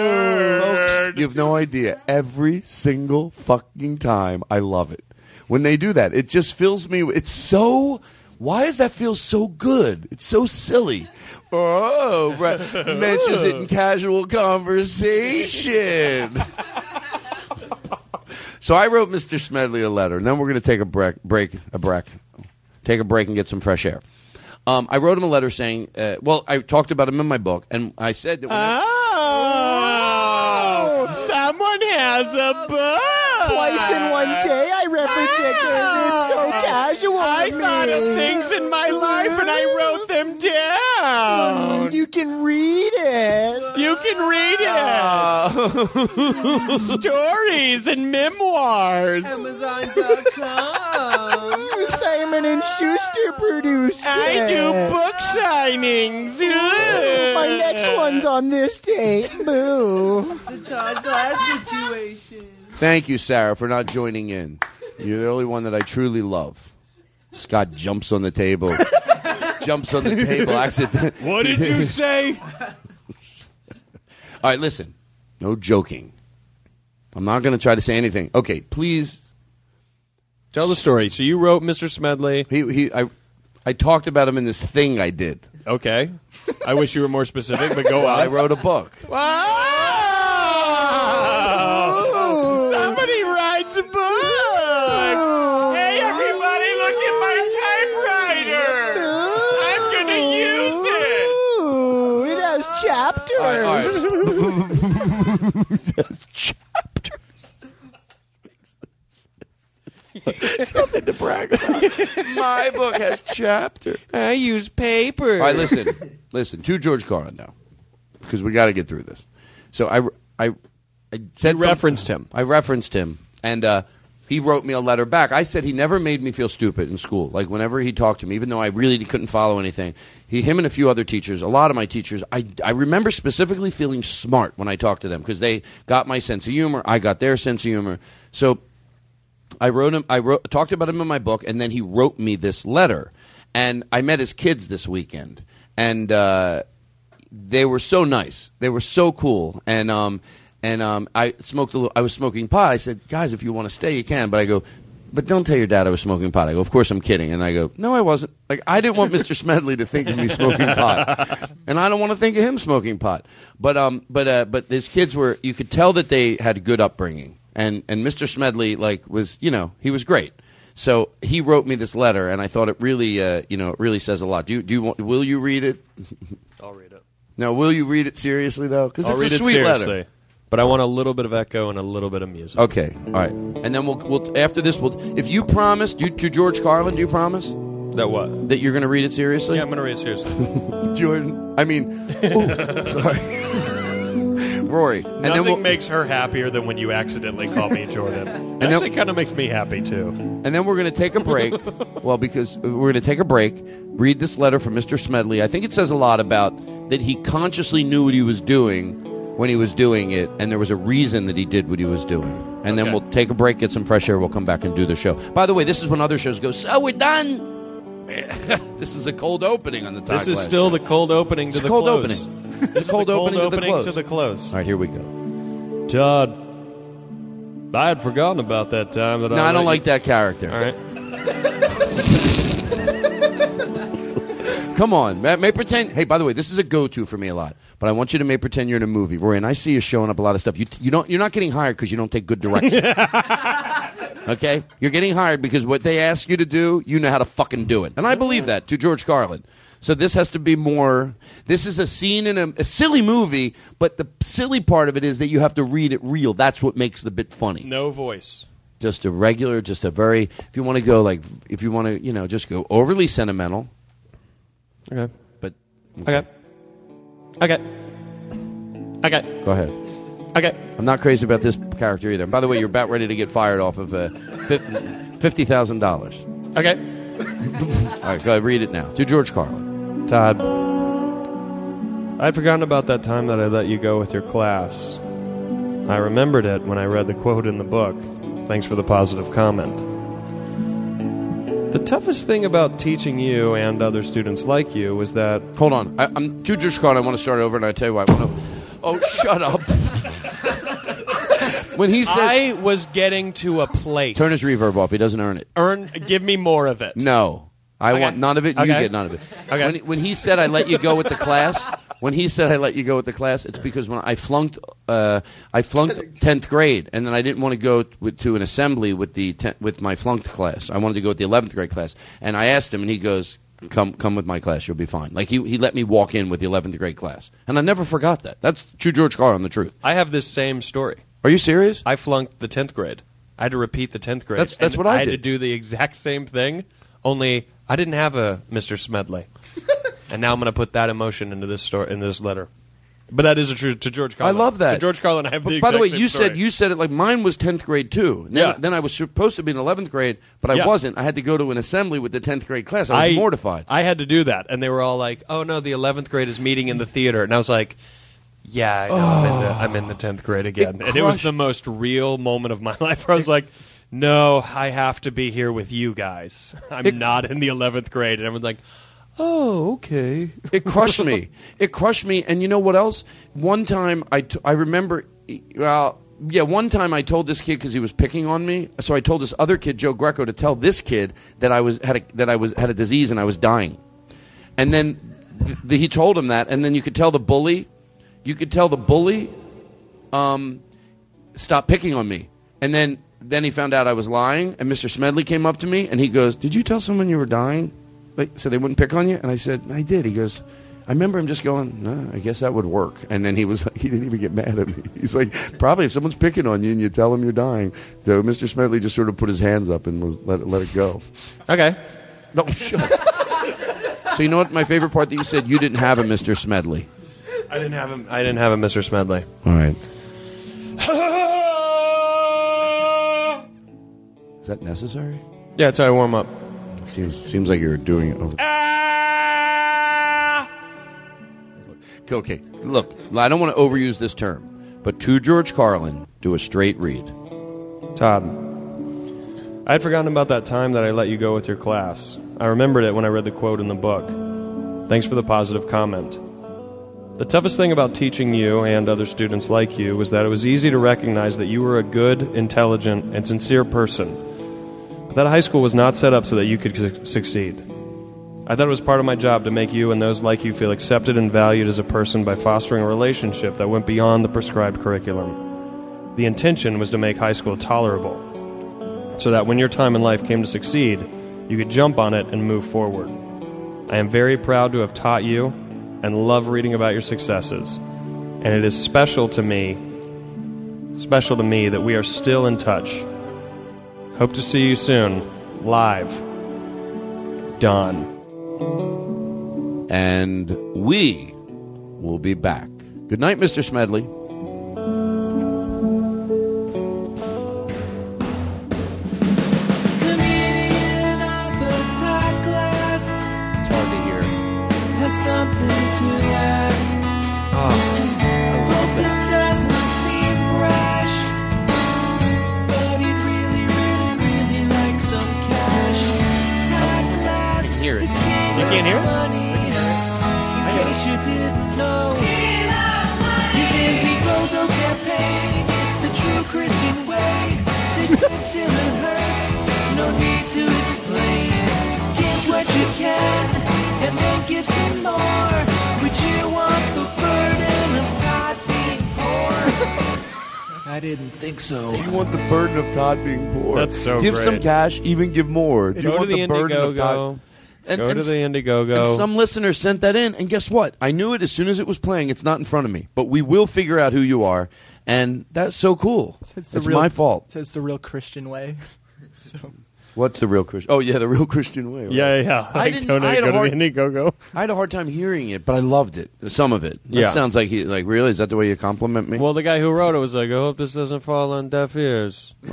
Folks, you have no idea. Every single fucking time, I love it. When they do that, it just fills me. It's so. Why does that feel so good? It's so silly. Oh, right. mentions it in casual conversation. so I wrote Mr. Smedley a letter, and then we're going to take a break, break, a break, take a break, and get some fresh air. Um, I wrote him a letter saying, uh, well, I talked about him in my book, and I said that when I- Oh, someone has a book. Twice in one day, I reference it because it's so casual. I to thought of things in my life and I wrote them down. You can read it. You can read it. Stories and memoirs. Amazon.com. Simon and Schuster produced I it. do book signings. My next one's on this date. Boo. The Todd Glass situation. Thank you, Sarah, for not joining in. You're the only one that I truly love. Scott jumps on the table. jumps on the table. Accident. What did you say? All right, listen. No joking. I'm not going to try to say anything. Okay, please. Tell the story. So you wrote Mr. Smedley. He, he, I, I talked about him in this thing I did. Okay. I wish you were more specific, but go on. I wrote a book. All right. it's nothing to brag about. My book has chapters. I use paper. All right, listen, listen to George Carlin now, because we got to get through this. So I, I, I said You some- referenced him. I referenced him, and uh, he wrote me a letter back. I said he never made me feel stupid in school. Like whenever he talked to me, even though I really couldn't follow anything, he, him, and a few other teachers, a lot of my teachers, I, I remember specifically feeling smart when I talked to them because they got my sense of humor. I got their sense of humor. So I wrote him. I wrote talked about him in my book, and then he wrote me this letter. And I met his kids this weekend, and uh, they were so nice. They were so cool, and um, and um, I smoked. A little, I was smoking pot. I said, "Guys, if you want to stay, you can." But I go, "But don't tell your dad I was smoking pot." I go, "Of course I'm kidding." And I go, "No, I wasn't." Like I didn't want Mr. Smedley to think of me smoking pot, and I don't want to think of him smoking pot. But um, but uh, but his kids were. You could tell that they had a good upbringing, and and Mr. Smedley like was you know he was great. So he wrote me this letter, and I thought it really, uh, you know, it really says a lot. Do you, do you want, will you read it? I'll read it. Now, will you read it seriously though? Because it's a sweet letter. But I want a little bit of echo and a little bit of music. Okay, all right, and then we'll, we'll after this, we'll if you promise do, to George Carlin, do you promise that what that you're going to read it seriously? Yeah, I'm going to read it seriously. Jordan. I mean, ooh, sorry, Rory, and Nothing then we'll, makes her happier than when you accidentally call me Jordan. And It actually kind of makes me happy too. and then we're going to take a break. well, because uh, we're going to take a break, read this letter from Mr. Smedley. I think it says a lot about that he consciously knew what he was doing when he was doing it, and there was a reason that he did what he was doing. And then we'll take a break, get some fresh air. We'll come back and do the show. By the way, this is when other shows go. So we're done. this is a cold opening on the Todd This is still Show. the cold opening to the cold close. opening. It's is cold the cold opening to the opening close. to the close. All right, here we go. Todd, I had forgotten about that time that No, I I don't like that character. All right. Come on, may, may pretend. Hey, by the way, this is a go-to for me a lot. But I want you to make pretend you're in a movie, Roy. And I see you showing up a lot of stuff. You you don't you're not getting hired because you don't take good direction. okay, you're getting hired because what they ask you to do, you know how to fucking do it. And I believe that to George Carlin. So this has to be more. This is a scene in a, a silly movie, but the silly part of it is that you have to read it real. That's what makes the bit funny. No voice. Just a regular, just a very. If you want to go like, if you want to, you know, just go overly sentimental. Okay. But Okay. Okay. Okay. Go ahead. Okay. I'm not crazy about this character either. By the way, you're about ready to get fired off of uh, fifty thousand dollars. Okay. All right, go ahead, read it now. To George Carlin. Todd, I'd forgotten about that time that I let you go with your class. I remembered it when I read the quote in the book. Thanks for the positive comment. The toughest thing about teaching you and other students like you was that. Hold on. I, I'm too George Carlin. I want to start over, and I tell you why. I want to, oh, shut up. when he says. I was getting to a place. Turn his reverb off. He doesn't earn it. Earn, give me more of it. No. I Okay. want none of it. You Okay. get none of it. Okay. When, when he said I let you go with the class, when he said I let you go with the class, it's because when I flunked, uh, I flunked tenth grade, and then I didn't want to go with, to an assembly with the ten, with my flunked class. I wanted to go with the eleventh grade class, and I asked him, and he goes, "Come, come with my class. You'll be fine." Like he he let me walk in with the eleventh grade class, and I never forgot that. That's true, George Carlin, the truth. I have this same story. Are you serious? I flunked the 10th grade. I had to repeat the 10th grade. That's- that's and what I had to do the exact same thing, only I didn't have a Mr. Smedley. And now I'm going to put that emotion into this story in this letter. But that is a true to George Carlin. I love that. To George Carlin, I have But the by the way, you story. said you said it like mine was tenth grade too. Then, Yeah. then I was supposed to be in eleventh grade, but I Yeah. wasn't. I had to go to an assembly with the tenth grade class. I was mortified. I had to do that, and they were all like, "Oh no, the 11th grade is meeting in the theater," and I was like. Yeah, I know. I'm, in the, I'm in the oh. tenth grade again, and it was the most real moment of my life. Where I was like, "No, I have to be here with you guys. I'm It- not in the eleventh grade." And everyone's like, "Oh, okay." It crushed me. It crushed me. And you know what else? One time I, t- I remember, well, yeah, one time I told this kid because he was picking on me. So I told this other kid, Joe Greco, to tell this kid that I was had a, that I was had a disease and I was dying. And then th- he told him that, and then you could tell the bully, you could tell the bully, um, stop picking on me. And then then he found out I was lying, and Mr. Smedley came up to me and he goes, "Did you tell someone you were dying, like so they wouldn't pick on you?" And I said, "I did." He goes. I remember him just going, no, I guess that would work. And then he was like, he didn't even get mad at me. He's like, probably if someone's picking on you and you tell them you're dying. So Mr. Smedley just sort of put his hands up and was let it, let it go. Okay. No, shut up. So you know what? My favorite part that you said you didn't have a Mr. Smedley. I didn't have him. I didn't have a Mr. Smedley. All right. Is that necessary? Yeah, it's how I warm up. Seems seems like you're doing it. Over. Ah! Okay, look, I don't want to overuse this term, but to George Carlin, do a straight read. Todd, I had forgotten about that time that I let you go with your class. I remembered it when I read the quote in the book. Thanks for the positive comment. The toughest thing about teaching you and other students like you was that it was easy to recognize that you were a good, intelligent, and sincere person. That high school was not set up so that you could su- succeed. I thought it was part of my job to make you and those like you feel accepted and valued as a person by fostering a relationship that went beyond the prescribed curriculum. The intention was to make high school tolerable, so that when your time in life came to succeed, you could jump on it and move forward. I am very proud to have taught you and love reading about your successes. And it is special to me, special to me that we are still in touch. Hope to see you soon, live. Done. And we will be back. Good night, Mr. Smedley. I didn't think so. Do you want the burden of Todd being poor? That's so great Give great. some cash, even give more. Do you Go to want the burden of Indiegogo. Todd? Go to the Indiegogo. And some listener sent that in, and guess what? I knew it as soon as it was playing. It's not in front of me, but we will figure out who you are, and that's so cool. It's, It's, the real, my fault. It's the real Christian way. so What's the real Christian? Oh yeah, the real Christian way. right? Yeah, yeah. I Like didn't. donate, I had, go a to hard, Indiegogo. I had a hard time hearing it, but I loved it. Some of it. That Yeah. sounds like he like really. Is that the way you compliment me? Well, the guy who wrote it was like, I hope this doesn't fall on deaf ears.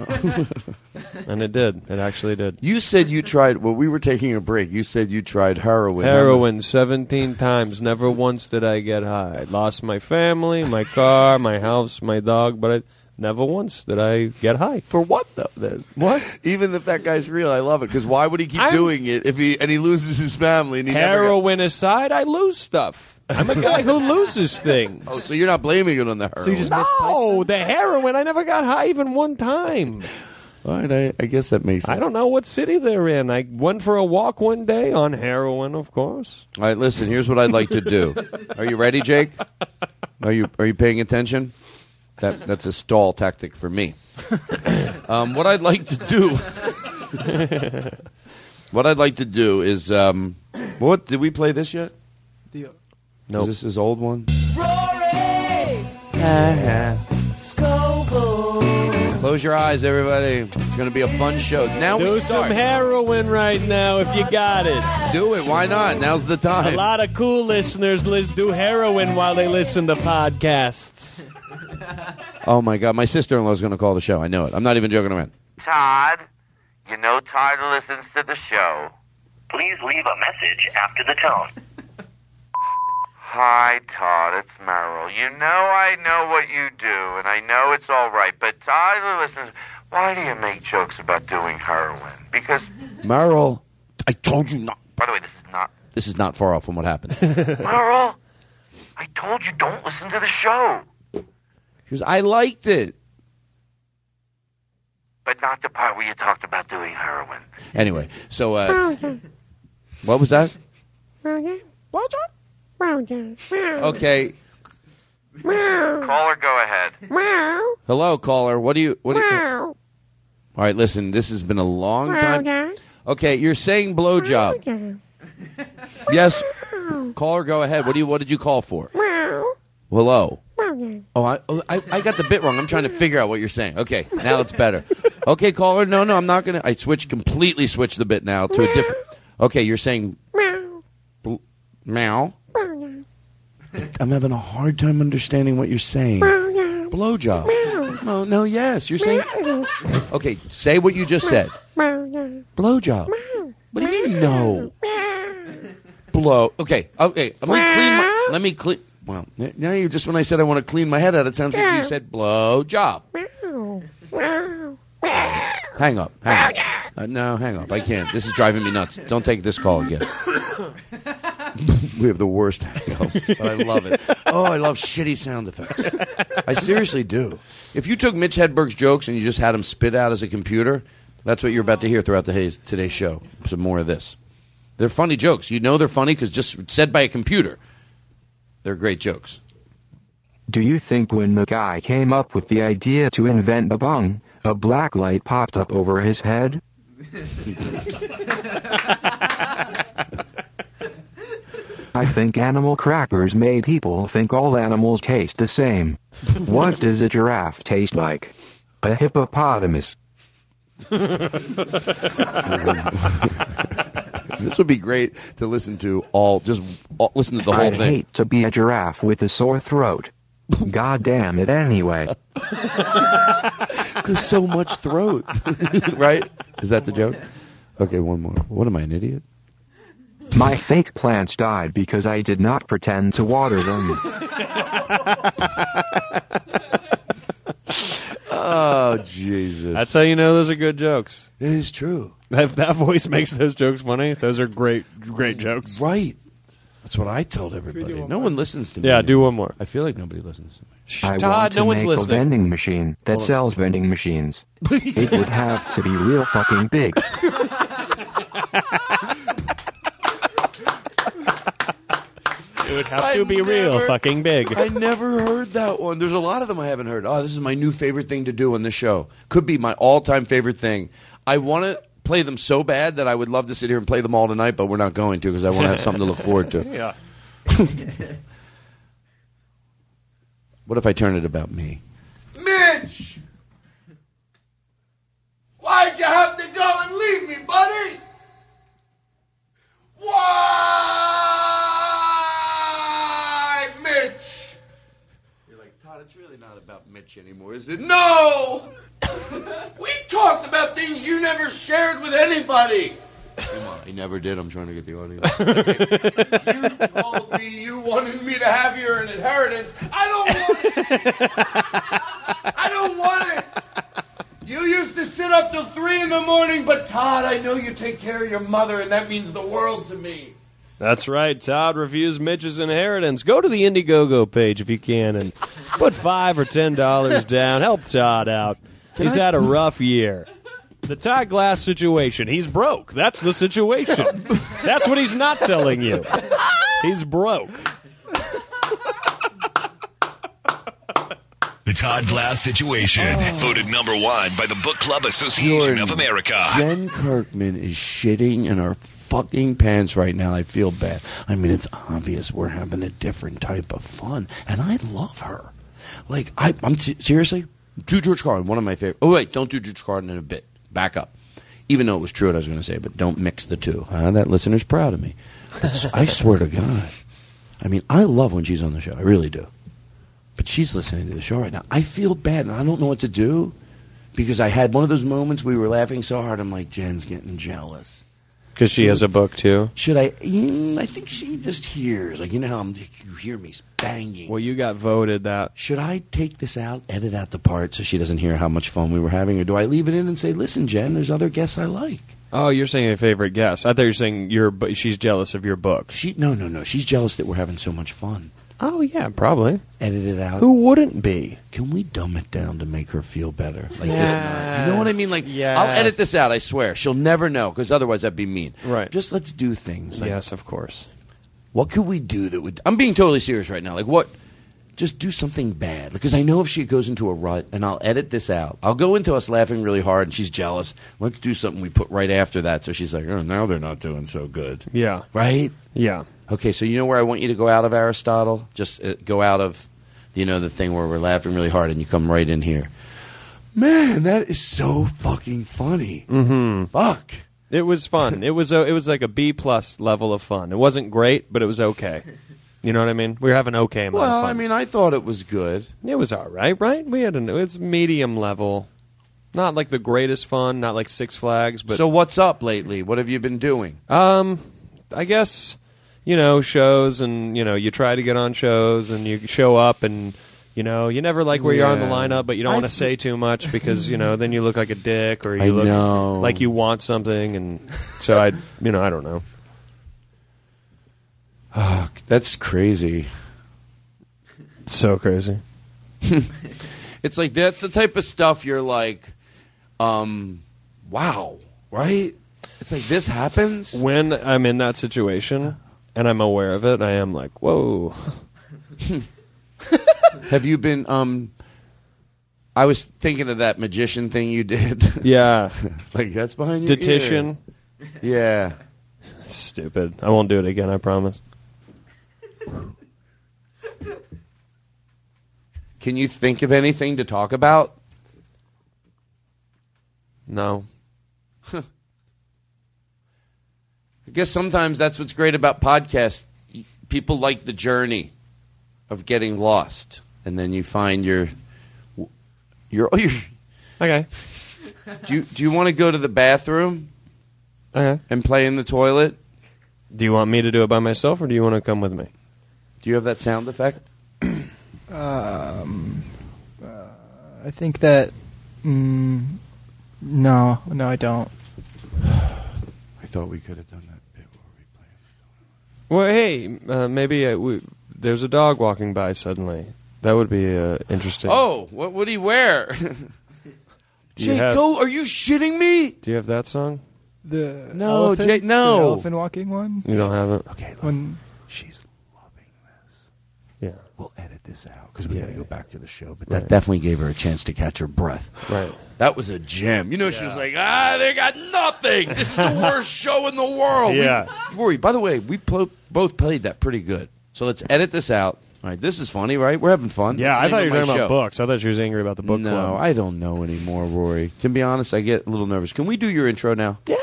and it did. It actually did. you said you tried. Well, we were taking a break. You said you tried heroin. Heroin 17 times. Never once did I get high. I lost my family, my car, my house, my dog, but I, never once did I get high. For what though? What? Even if that guy's real, I love it because why would he keep I'm- doing it if he and he loses his family and he never got- Heroin aside, I lose stuff. I'm a guy who loses things. Oh, so you're not blaming it on the heroin? no, the heroin. I never got high even one time. All right, I, I guess that makes sense. I don't know what city they're in. I went for a walk one day on heroin, of course. All right, listen. Here's what I'd like to do. Are you ready, Jake? Are you Are you paying attention? That That's a stall tactic for me. Um, what I'd like to do. what I'd like to do is. Um, what did we play this yet? The- No, Is this is old one. Close your eyes, everybody. It's going to be a fun show. Now Do we some heroin right now if you got it. Do it. Why not? Now's the time. A lot of cool listeners li- do heroin while they listen to podcasts. Oh my God, my sister-in-law is going to call the show. I know it. I'm not even joking around. Todd, you know Todd listens to the show. Please leave a message after the tone. Hi, Todd. It's Merrill. You know I know what you do, and I know it's all right. But Todd listens. Why do you make jokes about doing heroin? Because, Merrill, I told you not. by the way, this is not This is not far off from what happened. Merrill. I told you don't listen to the show, She goes, I liked it. but not the part where you talked about doing heroin. Anyway, so uh, what was that? Blowjob? Blow job. Okay, Caller, go ahead. hello, caller. What do you? What? Do you, all right, listen. This has been a long time. Okay, you're saying blowjob. Yes, caller, go ahead. What do you? What did you call for? Hello. Oh, I, oh, I, I got the bit wrong. I'm trying to figure out what you're saying. Okay, now it's better. Okay, caller. No, no, I'm not gonna. I switched completely. Switched the bit now to a different. Okay, you're saying bl- meow. I'm having a hard time understanding what you're saying. Blowjob. No, no, yes. You're saying. Okay, say what you just said. Blowjob. What do you mean no? Blow. Okay, okay. Let me clean. My, let me clean. Well, now you just when I said I want to clean my head out, it sounds like you said blow job. Hang up. Hang up. Uh, no, hang up. I can't. This is driving me nuts. Don't take this call again. we have the worst hang up, but I love it. Oh, I love shitty sound effects. I seriously do. If you took Mitch Hedberg's jokes and you just had them spit out as a computer, that's what you're about to hear throughout the today's, today's show. Some more of this. They're funny jokes. You know they're funny because just said by a computer. They're great jokes. Do you think when the guy came up with the idea to invent a bong, a black light popped up over his head? I think animal crackers made people think all animals taste the same. What does a giraffe taste like? A hippopotamus. This would be great to listen to all. Just all, listen to the whole I'd thing. hate to be a giraffe with a sore throat. God damn it anyway. Because so much throat, right? Is that the joke? Okay, one more. What am I, an idiot? My fake plants died because I did not pretend to water them. Oh Jesus! That's how you know those are good jokes. It is true. If that voice makes those jokes funny, those are great, great jokes. Right. That's what I told everybody. No one listens to me. Yeah, do one more. I feel like nobody listens to me. I Todd, want to no one's make listening. a vending machine that Hold on. sells vending machines. it would have to be real fucking big. It would have I to be real fucking big. I never heard that one. There's a lot of them I haven't heard. Oh, this is my new favorite thing to do on the show. Could be my all-time favorite thing. I want to play them so bad that I would love to sit here and play them all tonight, but we're not going to because I want to have something to look forward to. yeah. What if I turn it about me? Mitch! Why'd you have to go and believe me, buddy? Why, Mitch? You're like, Todd, it's really anymore, is it? No! we talked about things you never shared with anybody. Come on, I never did. I'm trying to get the audience. you told me you wanted me to have your inheritance. I don't want it. I don't want it. You used to sit up till three in the morning, but Todd, I know you take care of your mother, and that means the world to me. That's right. Todd reviews Mitch's inheritance. Go to the Indiegogo page if you can and put five or ten dollars down. Help Todd out. Can He's I- had a rough year. The Todd Glass situation. He's broke. That's the situation. That's what he's not telling you. He's broke. The Todd Glass situation, oh. voted number one by the Book Club Association of America. Jen Kirkman is shitting in her fucking pants right now. I feel bad. I mean, it's obvious we're having a different type of fun, and I love her. Like, I, I'm t- seriously, do George Carlin, one of my favorite. Oh wait, don't do George Carlin in a bit. Back up. Even though it was true what I was going to say, but don't mix the two. Huh? That listener's proud of me. I swear to God. I mean, I love when she's on the show. I really do. But she's listening to the show right now. I feel bad, and I don't know what to do because I had one of those moments we were laughing so hard. I'm like, Jen's getting jealous. Because she has a book too. Should I? Mm, I think she just hears. Like you know how I'm, you hear me banging. Well, you got voted that. Should I take this out, edit out the part so she doesn't hear how much fun we were having, or do I leave it in and say, "Listen, Jen, there's other guests I like." Oh, you're saying a favorite guest. I thought you were saying your. bu- She's jealous of your book. She no no no. She's jealous that we're having so much fun. Oh yeah, probably. Edit it out. Who wouldn't be? Can we dumb it down to make her feel better? Like just not. You know what I mean? Like Yes. I'll edit this out. I swear. She'll never know because otherwise that'd be mean. Right. Just let's do things. Like, yes, of course. What could we do that would? I'm being totally serious right now. Like what? Just do something bad because I know if she goes into a rut, and I'll edit this out. I'll go into us laughing really hard, and she's jealous. Let's do something we put right after that, so she's like, "Oh, now they're not doing so good." Yeah. Right? Yeah. Okay, so you know where I want you to go out of Aristotle? Just uh, go out of, you know, the thing where we're laughing really hard, and you come right in here. Man, that is so fucking funny. Mm-hmm. Fuck. It was fun. it was a, it was like a B plus level of fun. It wasn't great, but it was okay. You know what I mean? We were having okay amount of Well, fun. I mean, I thought it was good. It was all right, right? We had an it was medium level, not like the greatest fun, not like Six Flags, but so what's up lately? What have you been doing? um, I guess you know shows, and you know you try to get on shows, and you show up, and you know you never like where you are in the Yeah. lineup, but you don't I want to th- say too much because you know then you look like a dick, or you I look know. like you want something, and so I, you know, I don't know. Oh, that's crazy. So crazy. It's like that's the type of stuff you're like, um, wow, right? It's like this happens. When I'm in that situation and I'm aware of it, I am like, whoa. Have you been? Um, I was thinking of that magician thing you did. Yeah. like that's behind your Detition. ear. Yeah. Stupid. I won't do it again, I promise. Can you think of anything to talk about? No. I guess sometimes that's what's great about podcasts. People like the journey of getting lost, and then you find your your. Oh, your okay. Do you do you want to go to the bathroom? Okay. And play in the toilet. Do you want me to do it by myself or do you want to come with me? Do you have that sound effect? Um, uh, I think that. Mm, no, no, I don't. I thought we could have done that bit. Well, hey, uh, maybe uh, we, there's a dog walking by suddenly. That would be uh, interesting. Oh, what would he wear? Do you have- Jaco, are you shitting me? Do you have that song? The No, elephant, Jay- no. the elephant walking one. You don't have it? Okay, When she's loving this. Yeah. We'll edit this out because we got to go back to the show. But that definitely gave her a chance to catch her breath. Right. That was a gem. You know, she was like, ah, they got nothing. This is the worst show in the world. Yeah. We-. Rory, by the way, we plo- both played that pretty good. So let's edit this out. All right, this is funny, right? We're having fun. Yeah, That's the I thought name you were of talking my about show. books. I thought she was angry about the book no, club. I don't know anymore, Rory. To be honest, I get a little nervous. Can we do your intro now? Yeah.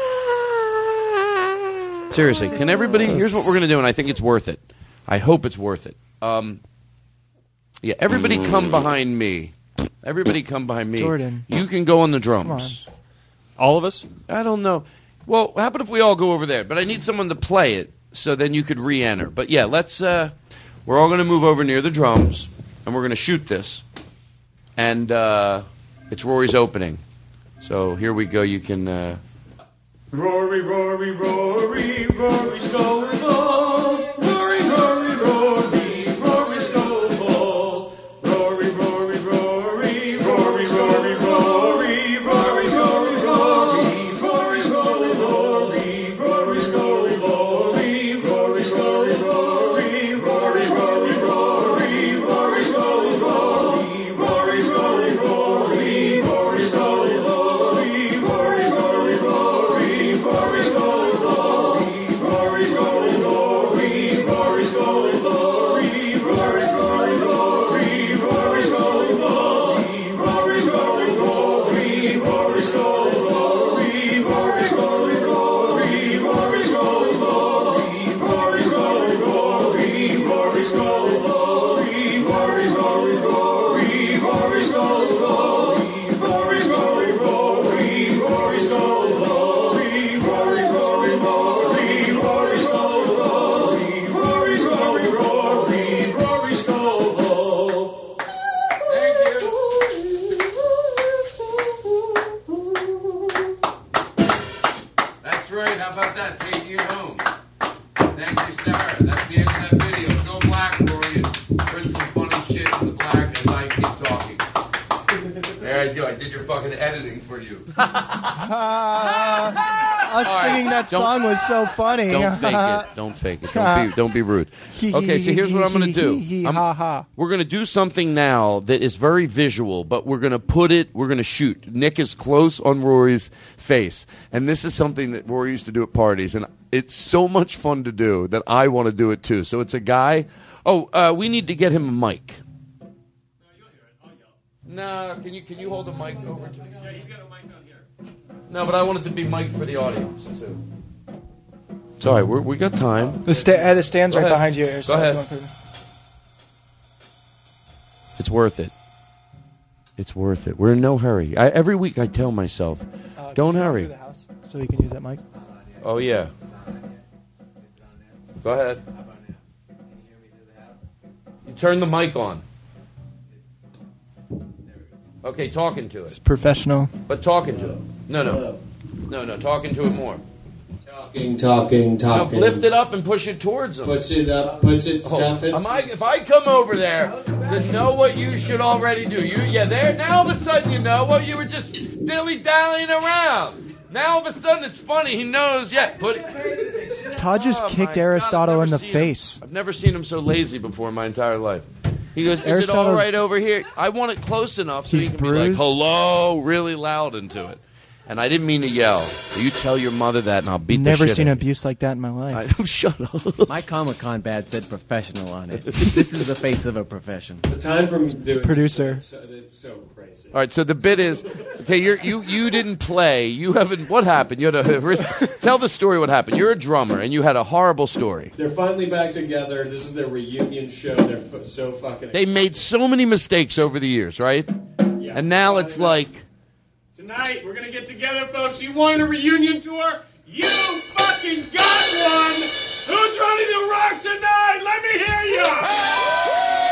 Seriously, can everybody? Here's what we're gonna do, and I think it's worth it. I hope it's worth it. Um, yeah, everybody come behind me. Everybody come behind me. Jordan. you can go on the drums. All of us? I don't know. Well, how about if we all go over there? But I need someone to play it, so then you could re-enter. But yeah, let's. Uh, we're all going to move over near the drums, and we're going to shoot this. And uh, it's Rory's opening. So here we go. You can. Uh, Rory, Rory, Rory, Rory's going home. Did your fucking editing for you. Us All right, singing that don't- song was so funny. Don't fake it. Don't fake it. Don't be, don't be rude. Okay, so here's what I'm going to do. I'm- Ha ha. We're going to do something now that is very visual, but we're going to put it, we're going to shoot. Nick is close on Rory's face. And this is something that Rory used to do at parties. And it's so much fun to do that I want to do it too. So it's a guy. Oh, uh, we need to get him a mic. No, can you can you hold the mic over to me? Yeah, he's got a mic down here. No, but I want it to be mic for the audience too. It's all right. We're, we got time. The, sta- uh, the stand's Go right ahead. behind you. Go ahead. It's worth it. It's worth it. We're in no hurry. I, every week I tell myself, Uh, don't hurry. So you can use that mic. Oh yeah. Go ahead. You turn the mic on. Okay, talking to it. It's professional. But talking to it. No, no. No, no, talking to it more. Talking, talking, No, talking. lift it up and push it towards them. Push it up, push it, Oh, stuff it. am I, if I come over there to know what you should already do, you yeah, there now all of a sudden you know what you were just dilly dallying around. Now all of a sudden it's funny. He knows. Yeah, put it. Todd just Oh, kicked my Aristotle God, in the I've never seen him- face. I've never seen him so lazy before in my entire life. He goes, "Is it all right over here?" I want it close enough so He's he can be like, "Hello," really loud into it. And I didn't mean to yell. You tell your mother that, and I'll beat Never the shit seen out of abuse like that in my life. you. Shut up. My Comic Con badge said professional on it. this is the face of a profession. The time from doing Producer. It's, it's so crazy. All right, so the bit is okay. You're, you you didn't play. You haven't. What happened? You had a risk. Tell the story. What happened? You're a drummer, and you had a horrible story. They're finally back together. This is their reunion show. They're f- so fucking. They made so many mistakes over the years, right? Yeah. And now it's like Tonight we're gonna get together, folks. You wanted a reunion tour? You fucking got one. Who's ready to rock tonight? Let me hear you. One,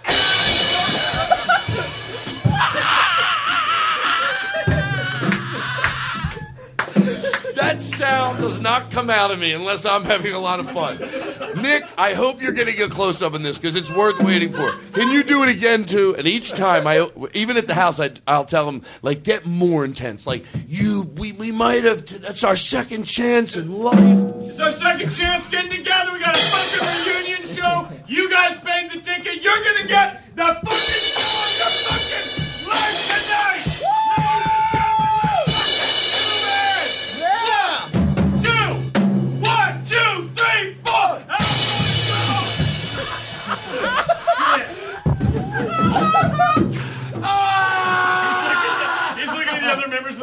Sound does not come out of me unless I'm having a lot of fun. Nick, I hope you're getting a close up in this because it's worth waiting for. Can you do it again too? And each time, I even at the house, I, I'll tell him like get more intense. Like you, we, we might have. That's our second chance in life. It's our second chance getting together. We got a fucking reunion show. You guys paid the ticket. You're gonna get the fucking fucking life tonight.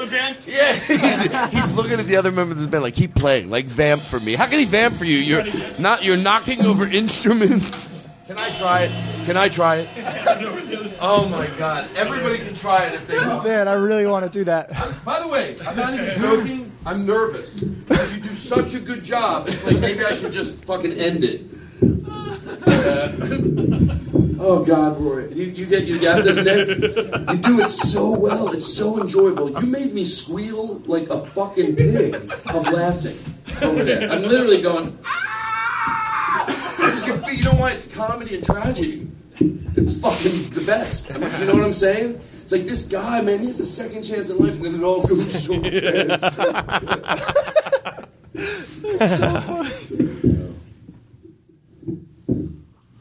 he's, he's looking at the other members of the band like keep playing, like vamp for me. How can he vamp for you? You're not. You're knocking over instruments. Can I try it? Can I try it? Oh my God! Everybody can try it if they want. Man, I really want to do that. By the way, I'm not even joking. I'm nervous because you do such a good job. It's like maybe I should just fucking end it. oh God, Roy, you, you get you got this, Nick. You do it so well. It's so enjoyable. You made me squeal like a fucking pig of laughing over there. I'm literally going. Because you, you know why? It's comedy and tragedy. It's fucking the best. I mean, you know what I'm saying? It's like this guy, man. He has a second chance in life, and then it all goes short. so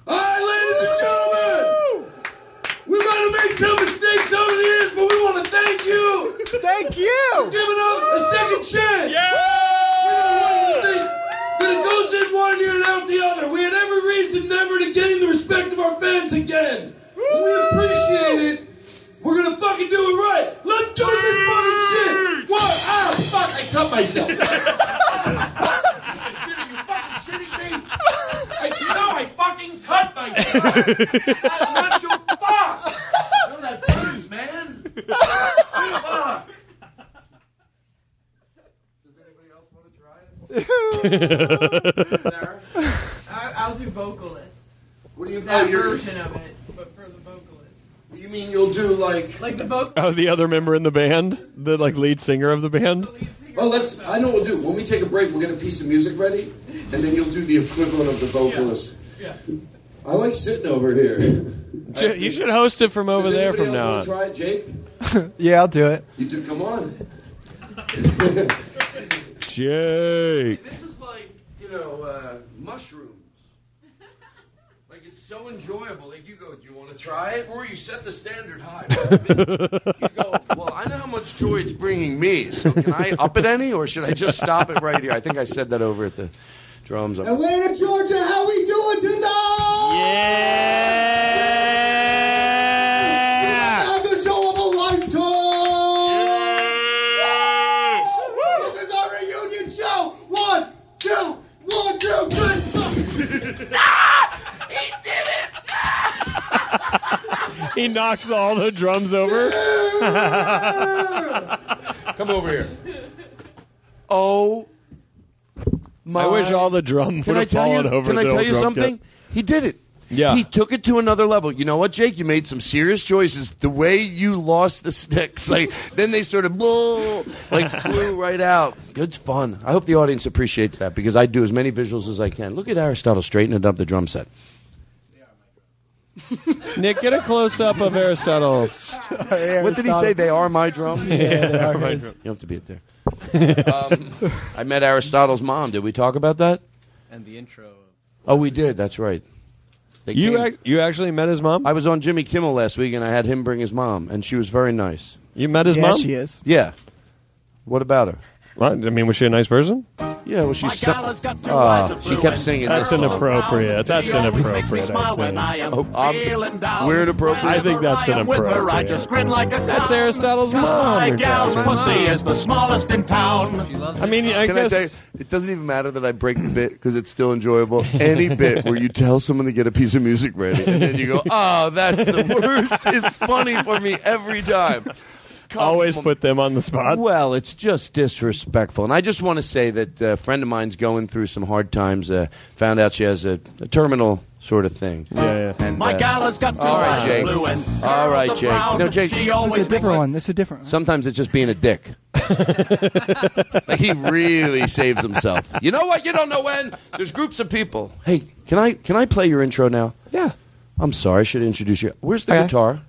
All right, ladies and gentlemen, we might have made some mistakes over the years, but we want to thank you. Thank you. For giving up a second chance. Yeah. We don't want you to think that it goes in one ear and out the other. We had every reason never to gain the respect of our fans again. We appreciate it. We're gonna fucking do it right. Let's do this fucking shit. What? Ah, fuck! I cut myself. I, you know I fucking cut myself. I'm not your fuck. You know that burns, man. fuck. I, I'll do vocalist. What do you That oh, version of it, but for the vocalist. You mean you'll do like like the vocal? Oh, the other member in the band, the like lead singer of the band. Well, oh, let's. I know what we'll do. When we take a break, we'll get a piece of music ready, and then you'll do the equivalent of the vocalist. Yeah. I like sitting over here. You should host it from over Does there anybody from else now wanna on. Try it, Jake. Yeah, I'll do it. You do. Come on. Jake. This is like you know uh, mushrooms. Like it's so enjoyable. Like you go, do you want to try it, or you set the standard high? you go, well, I know how much joy it's bringing me. So can I up it any, or should I just stop it right here? I think I said that over at the drums. Atlanta, Georgia, how we doing tonight? Yeah! Have the show of a lifetime! This is our reunion show! One, two, one, two, three! Ah! He knocks all the drums over. Come over here. Oh my! I wish all the drum would have tell you? over. Can I tell you something? kit. He did it. Yeah. He took it to another level. You know what, Jake? You made some serious choices. The way you lost the sticks, like then they sort of bull, like flew right out. Good fun. I hope the audience appreciates that because I do as many visuals as I can. Look at Aristotle straightening up the drum set. Nick, get a close up of Aristotle. What did he say? They are my drum. Yeah, they are my his. drum. You have to be it there. um, I met Aristotle's mom. Did we talk about that? And the intro. Oh, we did. That's right. They You came- ac- you actually met his mom? I was on Jimmy Kimmel last week, and I had him bring his mom, and she was very nice. You met his Yeah, mom? she is. Yeah. What about her? What? I mean, was she a nice person? Yeah, well, she's. My gal has got two Oh, eyes she kept singing That's this song. inappropriate. That's She always makes me inappropriate. smile I when think. I am Oh, I'm- down. we're inappropriate. I think that's Whenever I with her, I inappropriate. just grin like a That's Aristotle's mom. My gal's pussy is the smallest in town. I mean, I Can guess. tell you, it doesn't even matter that I break the bit because it's still enjoyable. Any bit where you tell someone to get a piece of music ready and then you go, "Oh, that's the worst," is funny for me every time. Come always on. put them on the spot. Well, it's just disrespectful. And I just want to say that a friend of mine's going through some hard times. Uh, found out she has a, a terminal sort of thing. Yeah, yeah. And, My uh, gal has got two all right, eyes Jake. blue and All right, Jake. brown. No, Jake. She This always is a different one. This is a different one. Sometimes it's just being a dick. like he really saves himself. You know what? You don't know when. There's groups of people. Hey, can I can I play your intro now? Yeah. I'm sorry, I should introduce you. Where's the Okay. guitar?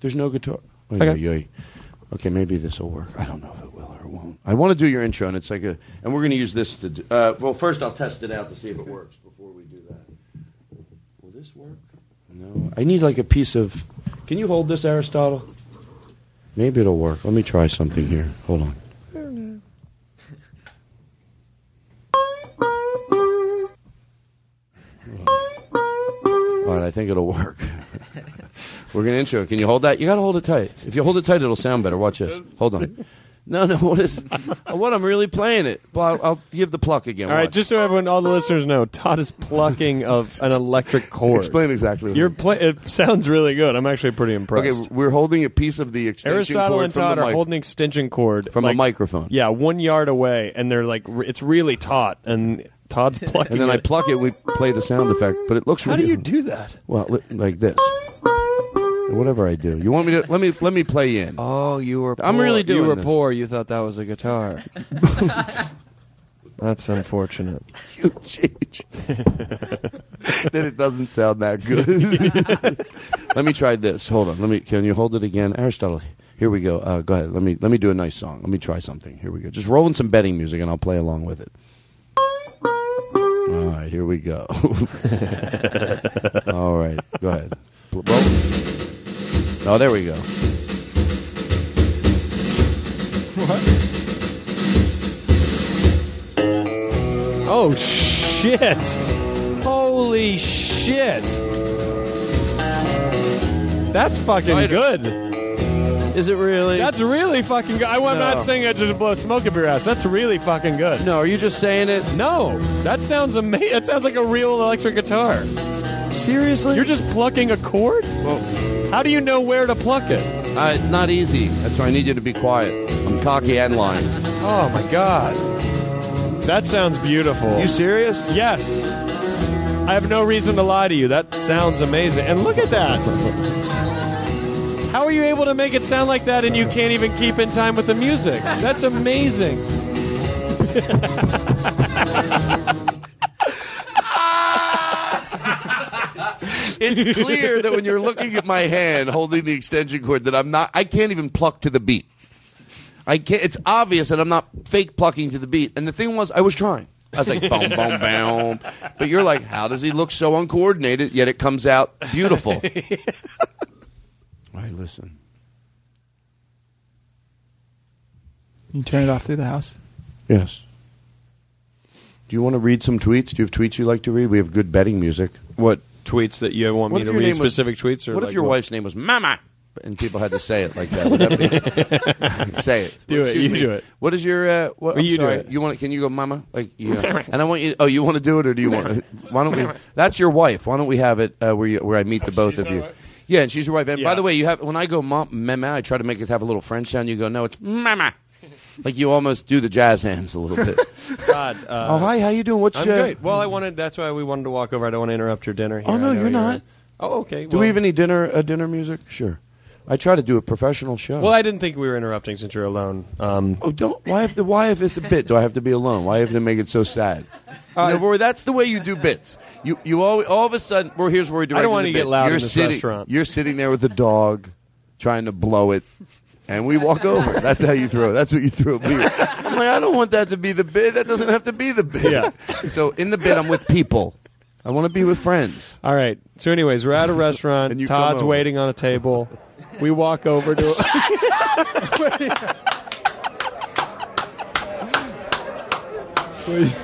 There's no guitar. Oy, Okay. oy, oy. Okay, maybe this will work. I don't know if it will or it won't. I want to do your intro, and it's like a, and we're going to use this to. Do, uh, well, first I'll test it out to see if it works before we do that. Will this work? No. I need like a piece of. Can you hold this, Aristotle? Maybe it'll work. Let me try something here. Hold on. All right, I think it'll work. We're gonna intro. it. Can you hold that? You gotta hold it tight. If you hold it tight, it'll sound better. Watch this. Hold on. No, no. What is? what? I'm really playing it. Well, I'll, I'll give the pluck again. All right, Watch. just so everyone, all the listeners know, Todd is plucking of an electric cord. Explain exactly. What You're play- It sounds really good. I'm actually pretty impressed. Okay, we're holding a piece of the extension cord. Aristotle cord and from Todd the are mic- holding extension cord from a like- microphone. Yeah, one yard away, and they're like, r- it's really taut, and Todd's plucking. and then I it. pluck it. We play the sound effect, but it looks. How do you do that? Well, li- like this. Whatever I do, you want me to let me let me play in. Oh, you were. I'm really doing You were this. poor. You thought that was a guitar. That's unfortunate. You change. then it doesn't sound that good. let me try this. Hold on. Let me. Can you hold it again, Aristotle? Here we go. Uh, go ahead. Let me let me do a nice song. Let me try something. Here we go. Just roll in some betting music, and I'll play along with it. All right. Here we go. All right. Go ahead. Oh, there we go. What? Oh shit! Holy shit! That's fucking good. Is it really? That's really fucking good. I, am No. not saying it just to blow smoke up your ass. That's really fucking good. No, are you just saying it? No, that sounds amazing. That sounds like a real electric guitar. Seriously? You're just plucking a chord? Well, how do you know where to pluck it? Uh, it's not easy. That's why I need you to be quiet. I'm cocky and lying. Oh my god. That sounds beautiful. You serious? Yes. I have no reason to lie to you. That sounds amazing. And look at that. How are you able to make it sound like that and you can't even keep in time with the music? That's amazing. it's clear that when you're looking at my hand holding the extension cord that I'm not I can't even pluck to the beat. I can't it's obvious that I'm not fake plucking to the beat. And the thing was I was trying. I was like boom boom boom. But you're like how does he look so uncoordinated yet it comes out beautiful. All right, listen. You turn it off through the house. Yes. Do you want to read some tweets? Do you have tweets you like to read? We have good betting music. What tweets that you want What me to read name was- specific tweets or What if your what? wife's name was Mama? And people had to say it like that. Would that be? say it. Do it. Excuse You me. do it. What is your? Uh, what, Well, I'm you do sorry. it. You want? Can you go, Mama? Like, you and I want you. Oh, you want to do it, or do you want? Why don't we? That's your wife. Why don't we have it uh, where you, where I meet the both of you? Yeah, and she's your wife. And by the way, you have when I go mom, mama, I try to make it have a little French sound. You go, no, it's mama. Like you almost do the jazz hands a little bit. God, uh, oh, hi, how you doing? What's I'm your? great. Well, I wanted. That's why we wanted to walk over. I don't want to interrupt your dinner. Here. Oh no, know you're not. Oh, okay. Do we have any dinner uh, dinner music? Sure. I try to do a professional show. Well, I didn't think we were interrupting since you're alone. Um, oh, don't. Why have to? Why if it's a bit? Do I have to be alone? Why have to make it so sad? Uh, no, Rory, that's the way you do bits. You you all, all of a sudden. Well, here's Rory. I don't want to get loud You're in this sitting, restaurant. You're sitting there with a dog, trying to blow it, and we walk over. That's how you throw. That's what you throw. Me. I'm like, I don't want that to be the bit. That doesn't have to be the bit. Yeah. So in the bit, I'm with people. I want to be with friends. All right. So, anyways, we're at a restaurant. And you come Todd's over. waiting on a table. We walk over to.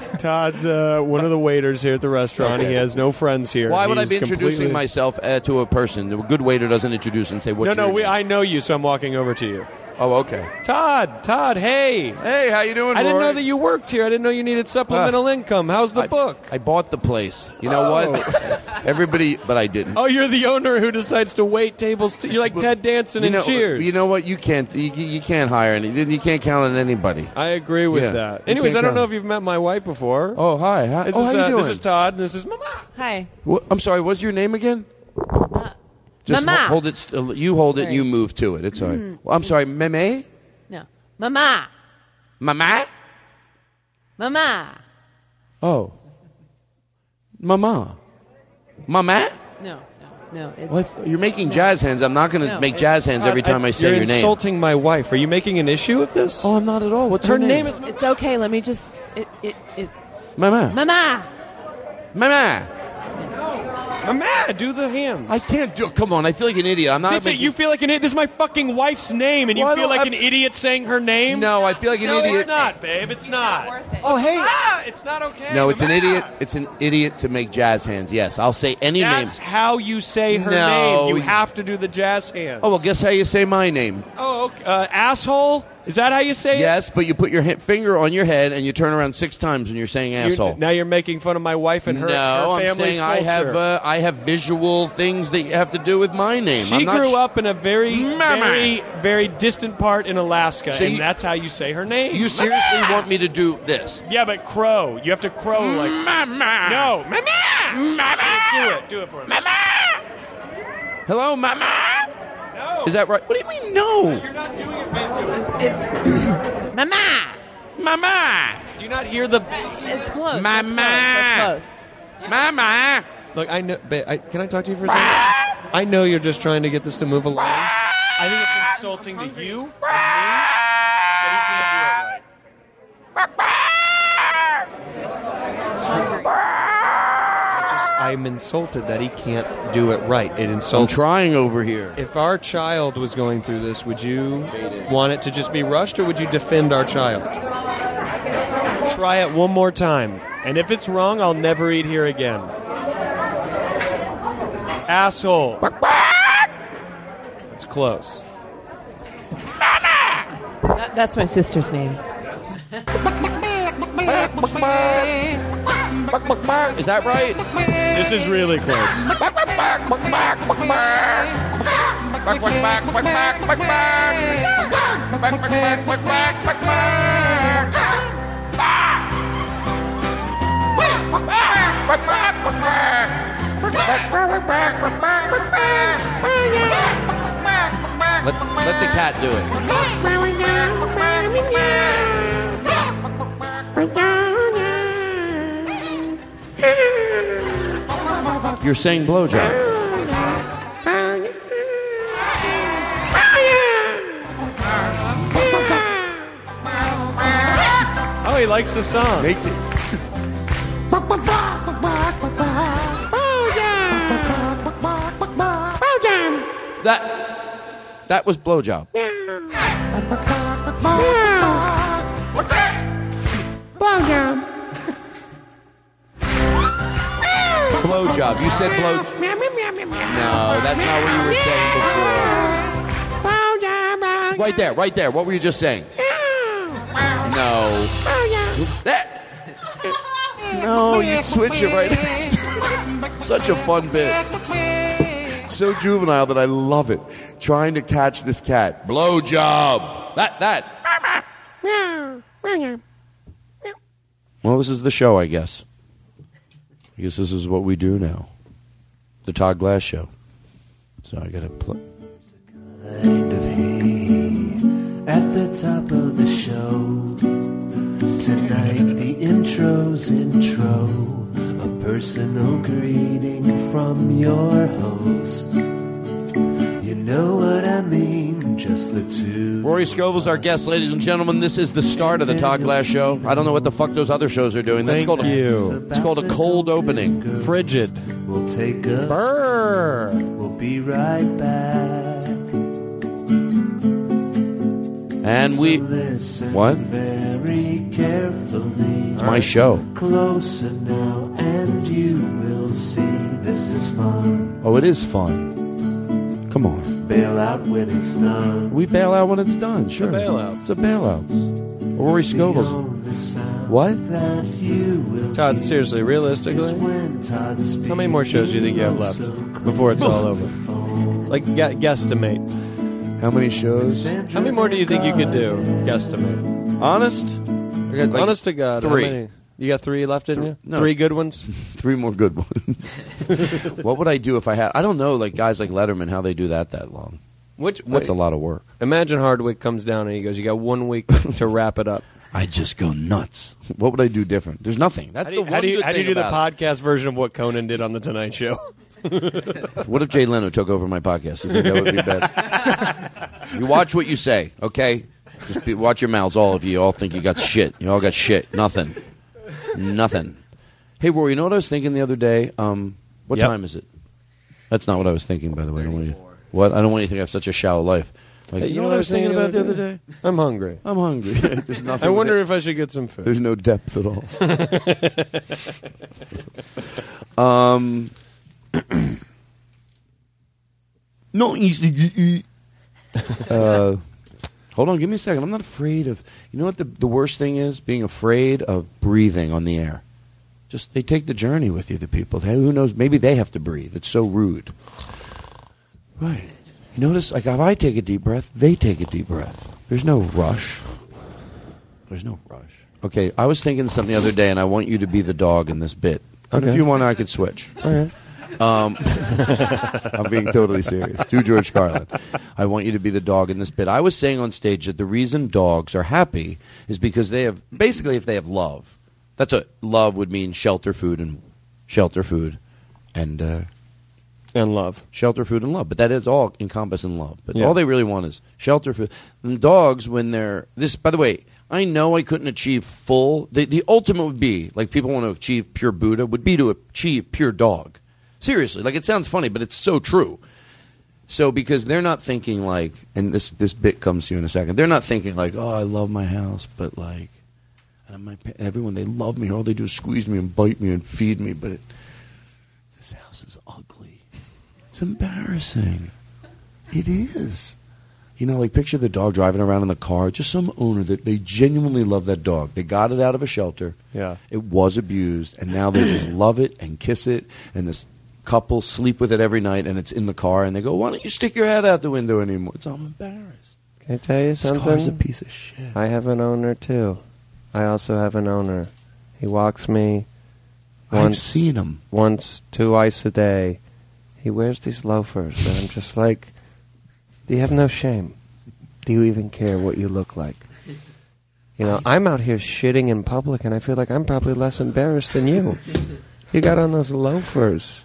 Todd's uh, one of the waiters here at the restaurant. He has no friends here. Why would I He's be introducing completely- myself uh, to a person? A good waiter doesn't introduce and say, "What's No, no. We. I know you, so I'm walking over to you. Oh, okay. Todd, Todd, hey. Hey, how you doing? I didn't Rory? know that you worked here. I didn't know you needed supplemental income. How's the book? I bought the place. You know what? Everybody, but I didn't. Oh, you're the owner who decides to wait tables. To, you're like Ted Danson you in know, Cheers. You know what? You can't. You, you can't hire any. You can't count on anybody. I agree with Yeah. that. Anyways, I don't know if you've met my wife before. Oh, hi. hi. This oh, is, how you uh, doing? This is Todd, and this is Mama. Hi. What- I'm sorry. What's your name again? Just Mama. ho- hold it. St- you hold it. and Right. You move to it. It's all right. Mhm. Well, I'm sorry. Meme. No. Mama. Mama. Mama. Oh. Mama. Mama. No, no, no. It's, What? You're making jazz hands. I'm not going to No, make it- jazz hands every time I, say your name. you're name. insulting my wife. Are you making an issue of this? Oh, I'm not at all. What's her her name? name? Is It's okay. Let me just. It, it, it's. Mama. Mama. Mama. Mama, do the hands. I can't do. Come on. I feel like an idiot. I'm not. That's it. You feel like an idiot. This is my fucking wife's name, and you Why feel like I- an idiot saying her name. No, I feel like an idiot. no, idiot. it's not, babe. It's not. Oh, hey. Ah, it's not okay. No, it's an Mama. idiot. It's an idiot to make jazz hands. Yes, I'll say any That's name. That's how you say her No, name. You you- have to do the jazz hands. Oh well, guess how you say my name. Oh, okay. uh, asshole. Is that how you say it? Yes, but you put your finger on your head and you turn around six times and you're saying You're- asshole. now you're making fun of my wife and her, family. no, her I'm family's saying I have uh, I have visual things that you have to do with my name. She I'm not grew sh- up in a very, Mama. very, very distant part in Alaska, So and you- that's how you say her name. You seriously want me to do this? Yeah, but crow. You have to crow like Mama. No, mama, mama. Do it. Do it for me. Mama. Hello, mama. No. Is that right? What do you mean no? You're not doing it. Ben. Do it. It's mama. Mama. Do you not hear the? It's close. Mama. That's close. That's Mama. Look, I know. Ba- I, can I talk to you for a second? I know you're just trying to get this to move along. I think it's insulting to you and me that he can't do it right. I just, I'm insulted that he can't do it right. It insults I'm insults. trying over here. If our child was going through this, would you want it to just be rushed, or would you defend our child? Try it one more time, and if it's wrong, I'll never eat here again. Asshole. It's close. That- that's my sister's name. Is that right? This is really close. Let, let the cat do it. You're saying blowjob. Oh, he likes the song. That that was blowjob. Blowjob. You said blow. No, that's not what you were saying before. Right there, right there. What were you just saying? No. That. No, you switch it right after. Such a fun bit. So juvenile that I love it. Trying to catch this cat. Blowjob. That that. Well, this is the show, I guess. Guess this is what we do now. The Todd Glass Show. So I gotta play. Kind of at the top of the show. Tonight, the intro's intro. A personal greeting from your host. You know what I mean, just the two. Rory Scovel's our guest, ladies and gentlemen. This is the start of the Todd Glass Show. I don't know what the fuck those other shows are doing. That's Thank called a, you. It's called a cold opening. Frigid. We'll take a Burr. We'll be right back. And we. What? very carefully. It's my show. Closer now, and you will see this is fun. Oh, it is fun. Come on. Bail out when it's done. We bail out when it's done. Sure. bailout. It's a bailout. Rory Scovel's. What? That you will Todd, seriously, realistically, when Todd how many more shows do you think you have left before it's all over? Like, gu- guesstimate. How many shows? How many more do you think you could do? Guesstimate. Honest? I got like Honest to God, how Three. many? You got three left in you? No. Three good ones? Three more good ones. what would I do if I had? I don't know, like guys like Letterman, how they do that that long. Which That's a lot of work. Imagine Hardwick comes down and he goes, "You got one week to wrap it up." I just go nuts. What would I do different? There's nothing. That's How do you, the how one do you, good how do, you thing do the about podcast version of what Conan did on the Tonight Show? it. What if Jay Leno took over my podcast? You think that would be bad? you watch what you say, okay? Just be, watch your mouths, all of you. You all think you got shit. You all got shit. Nothing. Nothing. Hey, Rory, you know what I was thinking the other day? Um, what Yep. time is it? That's not what I was thinking, by the way. I don't want you, what? I don't want you to think I have such a shallow life. Like, Hey, you know what I was thinking about the other day? I'm hungry. I'm hungry. There's nothing. I wonder if I should get some food. There's no depth at all. um, not easy to eat. Uh, Hold on, give me a second. I'm not afraid of. You know what the the worst thing is? Being afraid of breathing on the air. Just they take the journey with you. The people. Hey, who knows? Maybe they have to breathe. It's so rude. Right. You notice, like if I take a deep breath, they take a deep breath. There's no rush. There's no rush. Okay, I was thinking something the other day, and I want you to be the dog in this bit. And if you want, I could switch. All right. Um, I'm being totally serious. To George Carlin, I want you to be the dog in this bit. I was saying on stage that the reason dogs are happy is because they have basically if they have love. That's what love would mean: shelter, food, and shelter, food, and uh, and love. Shelter, food, and love. But that is all encompassed in love. But Yeah. all they really want is shelter, food. And dogs, when they're this. By the way, I know I couldn't achieve full. The, the ultimate would be like people want to achieve pure Buddha would be to achieve pure dog. Seriously, like it sounds funny, but it's so true. So because they're not thinking like, and this this bit comes to you in a second. They're not thinking like, oh, I love my house, but like, and my everyone they love me. All they do is squeeze me and bite me and feed me. But it, this house is ugly. It's embarrassing. It is. You know, like picture the dog driving around in the car. Just some owner that they genuinely love that dog. They got it out of a shelter. Yeah. It was abused, and now they just love it and kiss it. And this couple sleep with it every night, and it's in the car. And they go, "Why don't you stick your head out the window anymore?" It's I'm embarrassed. Can I tell you This car's a piece of shit. I have an owner too. I also have an owner. He walks me. I've Once, seen him. once, twice a day. He wears these loafers, and I'm just like, do you have no shame? Do you even care what you look like? You know, I'm out here shitting in public, and I feel like I'm probably less embarrassed than you. You got on those loafers.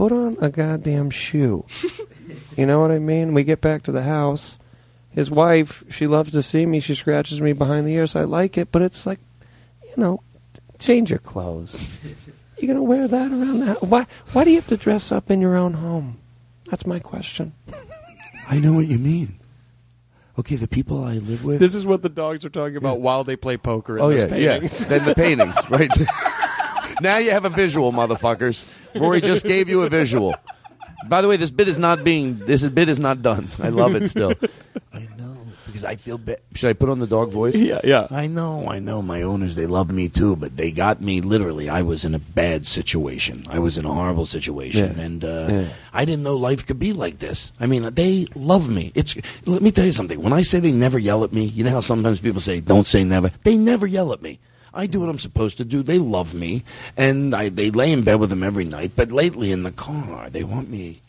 Put on a goddamn shoe. You know what I mean? We get back to the house. His wife, she loves to see me. She scratches me behind the ears. I like it, but it's like, you know, change your clothes. You gonna wear that around that? Why? Why do you have to dress up in your own home? That's my question. I know what you mean. Okay, the people I live with. This is what the dogs are talking about while they play poker. In oh those yeah, paintings. yeah. Then the paintings, right? Now you have a visual, motherfuckers. Rory just gave you a visual. By the way, this bit is not being. This bit is not done. I love it still. I know because I feel bad. Should I put on the dog voice? Yeah, yeah. I know, I know. My owners, they love me too, but they got me literally. I was in a bad situation. I was in a horrible situation, Yeah. and uh, Yeah. I didn't know life could be like this. I mean, they love me. It's. Let me tell you something. When I say they never yell at me, you know how sometimes people say, "Don't say never." They never yell at me. I do what I'm supposed to do. They love me, and I, they lay in bed with them every night. But lately in the car, they want me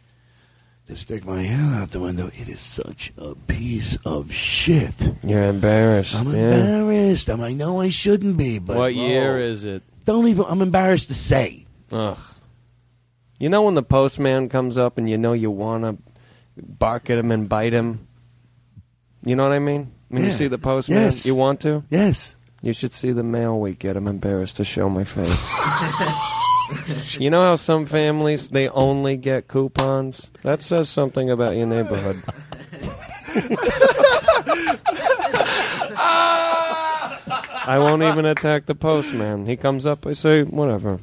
to stick my head out the window. It is such a piece of shit. You're embarrassed. I'm yeah. embarrassed. I'm, I know I shouldn't be, but What year is it? Don't even. I'm embarrassed to say. Ugh. You know when the postman comes up and you know you want to bark at him and bite him? You know what I mean? When you see the postman, Yes. you want to? Yes. You should see the mail we get. I'm embarrassed to show my face. you know how some families they only get coupons? That says something about your neighborhood. I won't even attack the postman. He comes up, I say, whatever.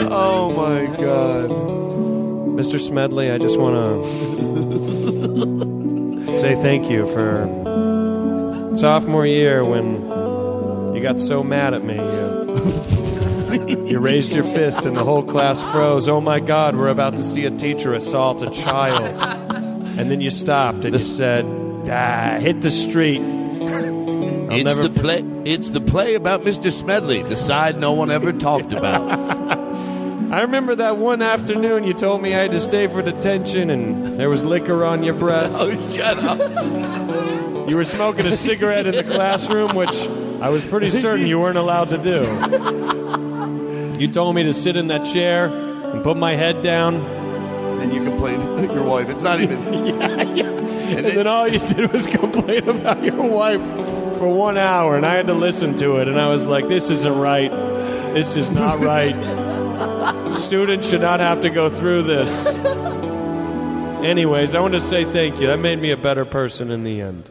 Oh my god. Mr. Smedley, I just want to say thank you for sophomore year when you got so mad at me. You, you raised your fist and the whole class froze. Oh my god, we're about to see a teacher assault a child. And then you stopped and you said, ah, hit the street. I'll it's the play. It's the play about Mr. Smedley, the side no one ever talked about. I remember that one afternoon you told me I had to stay for detention and there was liquor on your breath. Oh, shut up. You were smoking a cigarette in the classroom, which I was pretty certain you weren't allowed to do. You told me to sit in that chair and put my head down. and you complained to your wife. It's not even. yeah, yeah. And, then, all you did was complain about your wife for one hour, and I had to listen to it, and I was like, this isn't right. This is not right. Students should not have to go through this. Anyways, I want to say thank you. That made me a better person in the end.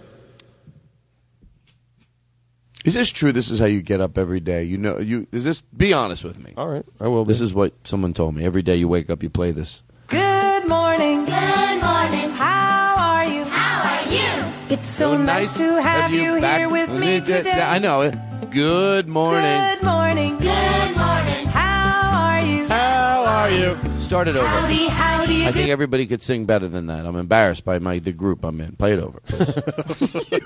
Is this true? This is how you get up every day. You know, you is this? Be honest with me. All right, I will. This is what someone told me. Every day you wake up, you play this. Good morning. Good morning. How are you? How are you? It's so nice to have you back- here with me today. I know it. Good morning. Good morning. Are you? Start it over. Howdy, how do you I do? think everybody could sing better than that. I'm embarrassed by my the group I'm in. Play it over. please.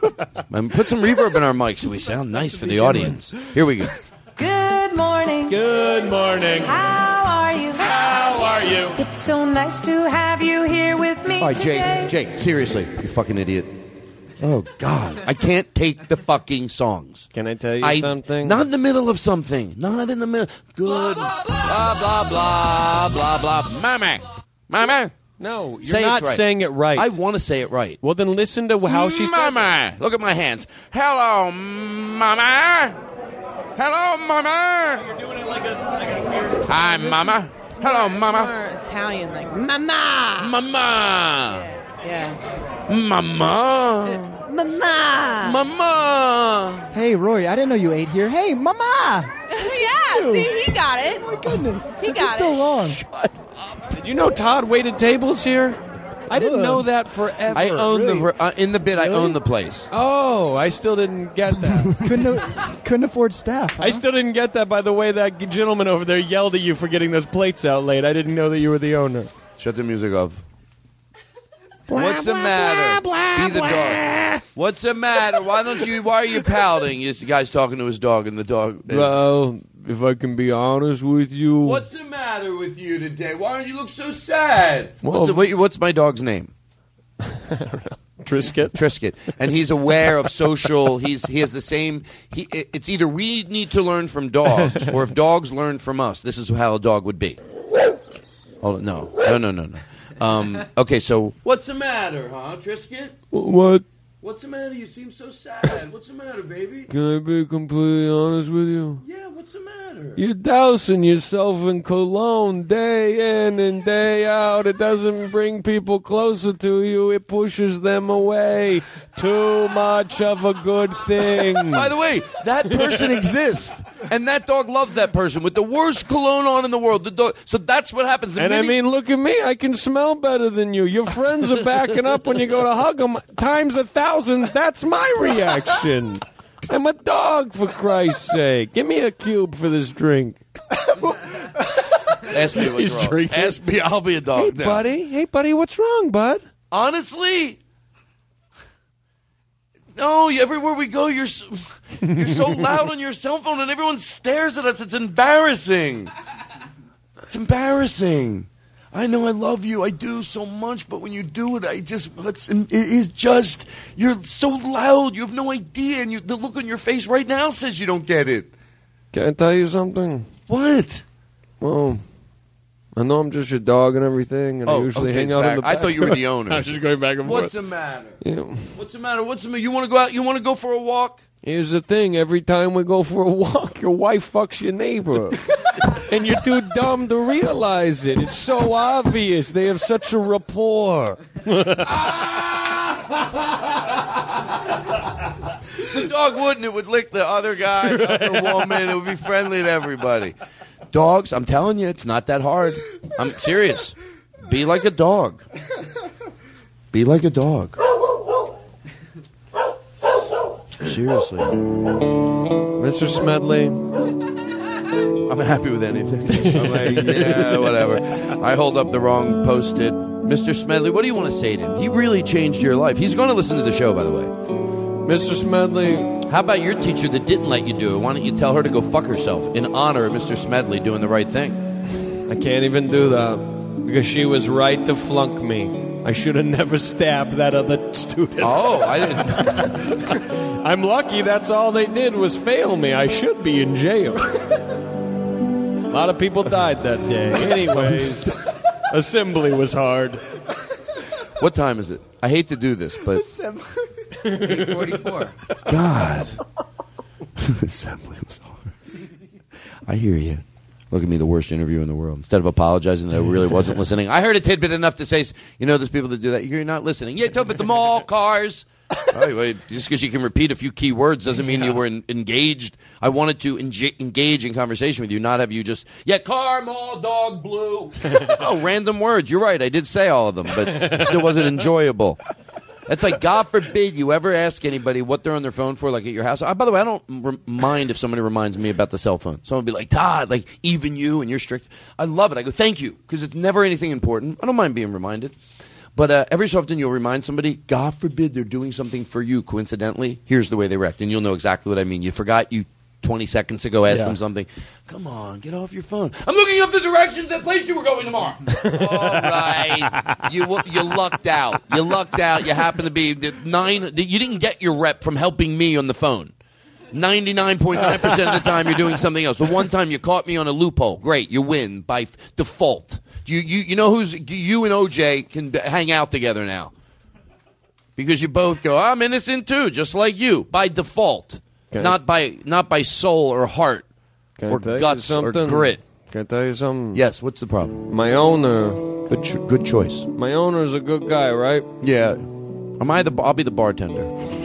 Um, put some reverb in our mics so we sound nice for the audience. Here we go. Good morning. Good morning. How are you? How are you? It's so nice to have you here with me All right, today. Jake. Jake, seriously, you fucking idiot. Oh God, I can't take the fucking songs. Can I tell you I- something? Not in the middle of something. Not in the middle. Good. Blah blah blah blah blah. Mama, mama. No, you're Say not right. saying it right. I want to say it right. well, then listen to how she says it. Mama, look at my hands. Hello, Mama. Hello, Mama. You're doing it like a like a weird. Hi, Mama. Hello, Mama. More Italian, like mama. Mama. Yeah. Mama. Mama. Mama. Hey, Roy, I didn't know you ate here. Hey, Mama! yeah, see, he got it. Oh my goodness. He It's got been so it. long. Did you know Todd waited tables here? I didn't Ugh. know that forever. I own Really? the uh, in the bid. I own the place. Oh, I still didn't get that. couldn't, couldn't afford staff. Huh? I still didn't get that by the way that gentleman over there yelled at you for getting those plates out late. I didn't know that you were the owner. Shut the music off. What's the matter? Be the dog. What's the matter? Why don't you? Why are you pouting? This guy's talking to his dog, and the dog. is- Well, if I can be honest with you, What's the matter with you today? Why don't you look so sad? Well- what's, the- what- what's my dog's name? Trisket? Trisket, and he's aware of social. He's he has the same. He it's either we need to learn from dogs, or if dogs learn from us. This is how a dog would be. Oh no, no, no, no, no. Um, okay, so what's the matter, huh, Trisket? what? What's the matter? You seem so sad. What's the matter, baby? Can I be completely honest with you? Yeah, what's the matter? You're dousing yourself in cologne day in and day out. It doesn't bring people closer to you, it pushes them away. Too much of a good thing. By the way, that person exists, and that dog loves that person with the worst cologne on in the world. The dog. So that's what happens. The And I mean, look at me. I can smell better than you. Your friends are backing up when you go to hug them times a thousand. That's my reaction. I'm a dog, for Christ's sake. Give me a cube for this drink. ask me what's He's wrong. drinking. Ask me. I'll be a dog. Hey, now. buddy. Hey, buddy. What's wrong, bud? Honestly, no. Everywhere we go, you're so, you're so loud on your cell phone, and everyone stares at us. It's embarrassing. It's embarrassing. I know I love you. I do so much, but when you do it, I just it's, it is just you're so loud. You have no idea, and you, the look on your face right now says you don't get it. Can I tell you something? What? Well, I know I'm just your dog and everything, and I Oh, usually okay, hang out back. in the I thought you were the owner. I was just going back and What's the matter? Yeah. What's the matter? What's the matter? You want to go out? You want to go for a walk? Here's the thing: every time we go for a walk, your wife fucks your neighbor, and you're too dumb to realize it. It's so obvious. They have such a rapport. The dog wouldn't. It would lick the other guy, the other woman. It would be friendly to everybody. Dogs, I'm telling you, it's not that hard. I'm serious. Be like a dog. Be like a dog. Seriously. Mr. Smedley. I'm happy with anything. I'm like, yeah, whatever. I hold up the wrong post-it. Mr. Smedley, what do you want to say to him? He really changed your life. He's going to listen to the show, by the way. Mr. Smedley. How about your teacher that didn't let you do it? Why don't you tell her to go fuck herself in honor of Mr. Smedley doing the right thing? I can't even do that because she was right to flunk me. I should have never stabbed that other student. Oh, I didn't. I'm lucky that's all they did was fail me. I should be in jail. A lot of people died that day. Anyways, assembly was hard. What time is it? I hate to do this, but 844. God. Assembly was hard. I hear you. Look at me, the worst interview in the world. Instead of apologizing that I really wasn't listening, I heard a tidbit enough to say, you know, there's people that do that. You're not listening. Yeah, talk about the mall, cars. Right, wait, just because you can repeat a few key words doesn't mean you were en- engaged. I wanted to enga- engage in conversation with you, not have you just, yeah, car, mall, dog, blue. oh, random words. You're right. I did say all of them, but it still wasn't enjoyable. That's like God forbid you ever ask anybody what they're on their phone for, like at your house. Uh, by the way, I don't r- mind if somebody reminds me about the cell phone. Someone be like, Todd, like even you and you're strict. I love it. I go, thank you, because it's never anything important. I don't mind being reminded. But uh, every so often you'll remind somebody, God forbid they're doing something for you coincidentally. Here's the way they react. And you'll know exactly what I mean. You forgot you 20 seconds ago asked Yeah. them something. Come on, get off your phone. I'm looking up the directions that place you were going tomorrow. All right. You, you lucked out. You lucked out. You happen to be the nine. You didn't get your rep from helping me on the phone. 99.9% of the time you're doing something else. The one time you caught me on a loophole, great, you win by f- default. You, you, you know who's you and OJ can hang out together now because you both go. I'm innocent too, just like you by default, Okay. not by not by soul or heart Can or guts or something? grit. Can I tell you something? Yes. What's the problem? My owner. Good, ch- good choice. My owner's a good guy, right? Yeah. Am I the? I'll be the bartender.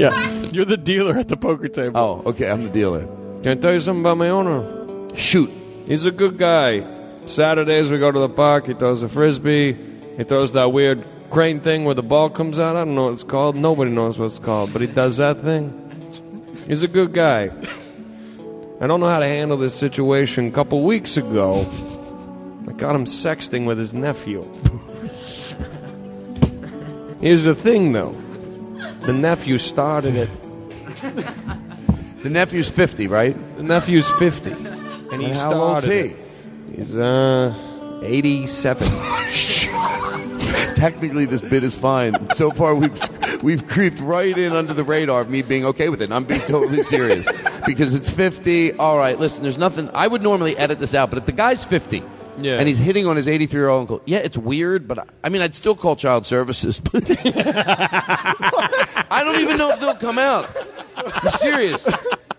Yeah. You're the dealer at the poker table. Oh, okay. I'm the dealer. Can I tell you something about my owner? Shoot. He's a good guy. Saturdays we go to the park. He throws a frisbee. He throws that weird crane thing where the ball comes out. I don't know what it's called. Nobody knows what it's called, but he does that thing. He's a good guy. I don't know how to handle this situation. A couple weeks ago, I got him sexting with his nephew. Here's the thing, though. The nephew started it. The nephew's 50, right? The nephew's 50. And he And how started old's he? it. He's, uh, 87. Technically, this bit is fine. So far, we've we've creeped right in under the radar of me being okay with it. I'm being totally serious because it's 50. All right, listen. There's nothing. I would normally edit this out, but if the guy's 50. Yeah. And he's hitting on his 83 year old uncle. Yeah, it's weird, but I, I mean, I'd still call child services. But I don't even know if they'll come out. I'm serious.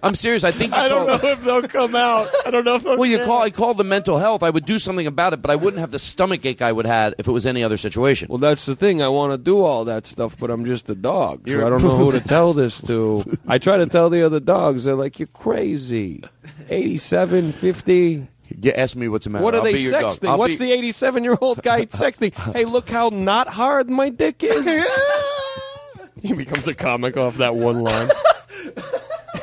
I'm serious. I think you I don't call- know if they'll come out. I don't know if they'll well, you care. call. I call the mental health. I would do something about it, but I wouldn't have the stomach ache I would have if it was any other situation. Well, that's the thing. I want to do all that stuff, but I'm just a dog, so You're- I don't know who to tell this to. I try to tell the other dogs. They're like, "You're crazy." 87, 50. Yeah, ask me what's the matter. What are I'll they be your dog. sexting? I'll What's be- the 87 year old guy sexting? Hey, look how not hard my dick is. he becomes a comic off that one line.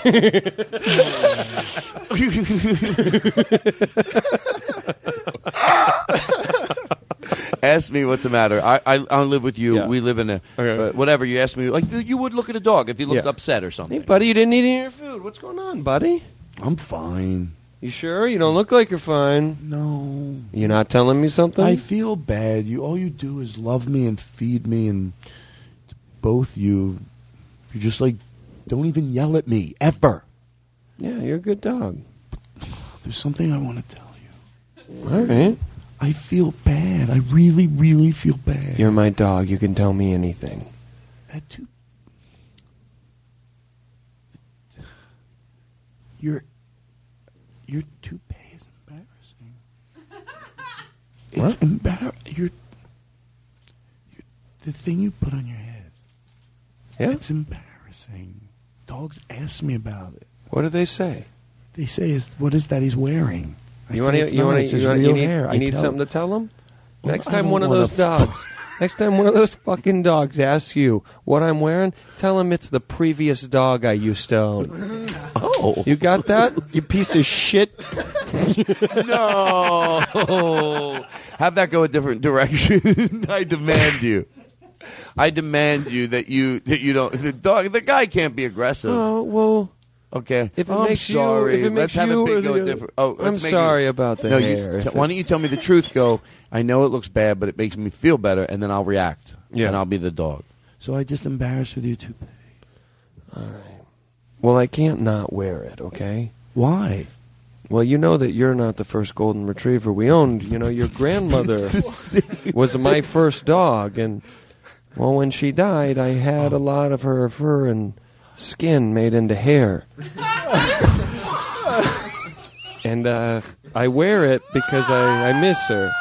ask me what's the matter. I I, I live with you. Yeah. We live in a Okay. uh, whatever. You ask me like you would look at a dog if he looked Yeah. upset or something. Hey, buddy, you didn't eat any of your food. What's going on, buddy? I'm fine. You sure? You don't look like you're fine. No. You're not telling me something? I feel bad. You all you do is love me and feed me, and both you, you're just like don't even yell at me ever. yeah, you're a good dog. There's something I want to tell you. All right. I feel bad. I really, really feel bad. You're my dog. You can tell me anything. That too. Your your toupee is embarrassing. It's embar. Your, your the thing you put on your head. Yeah? It's embarrassing. Dogs ask me about it. What do they say? They say, "Is what is that he's wearing?" I You want "It's to? You want to? You, wanna- you need, hair." you need tell- something to tell them. Well, next time one of those dogs. Next time one of those fucking dogs asks you what I'm wearing, tell him it's the previous dog I used to own. Oh, you got that? You piece of shit. no. Have that go a different direction. I demand you. I demand you that you that you don't. The dog, the guy can't be aggressive. Oh well. Okay. If it oh, I'm makes you- sorry. if it Let's makes have you it or big go a different. Oh, I'm make sorry it- about the no, hair, You, t- why don't you tell me the truth? Go. I know it looks bad, but it makes me feel better, and then I'll react. Yeah. And I'll be the dog. So I just embarrassed with you too. All right. Well, I can't not wear it. Okay. Why? Well, you know that you're not the first golden retriever we owned. You know, your grandmother was my first dog, and well, when she died, I had a lot of her fur and skin made into hair, and uh, I wear it because I, I miss her.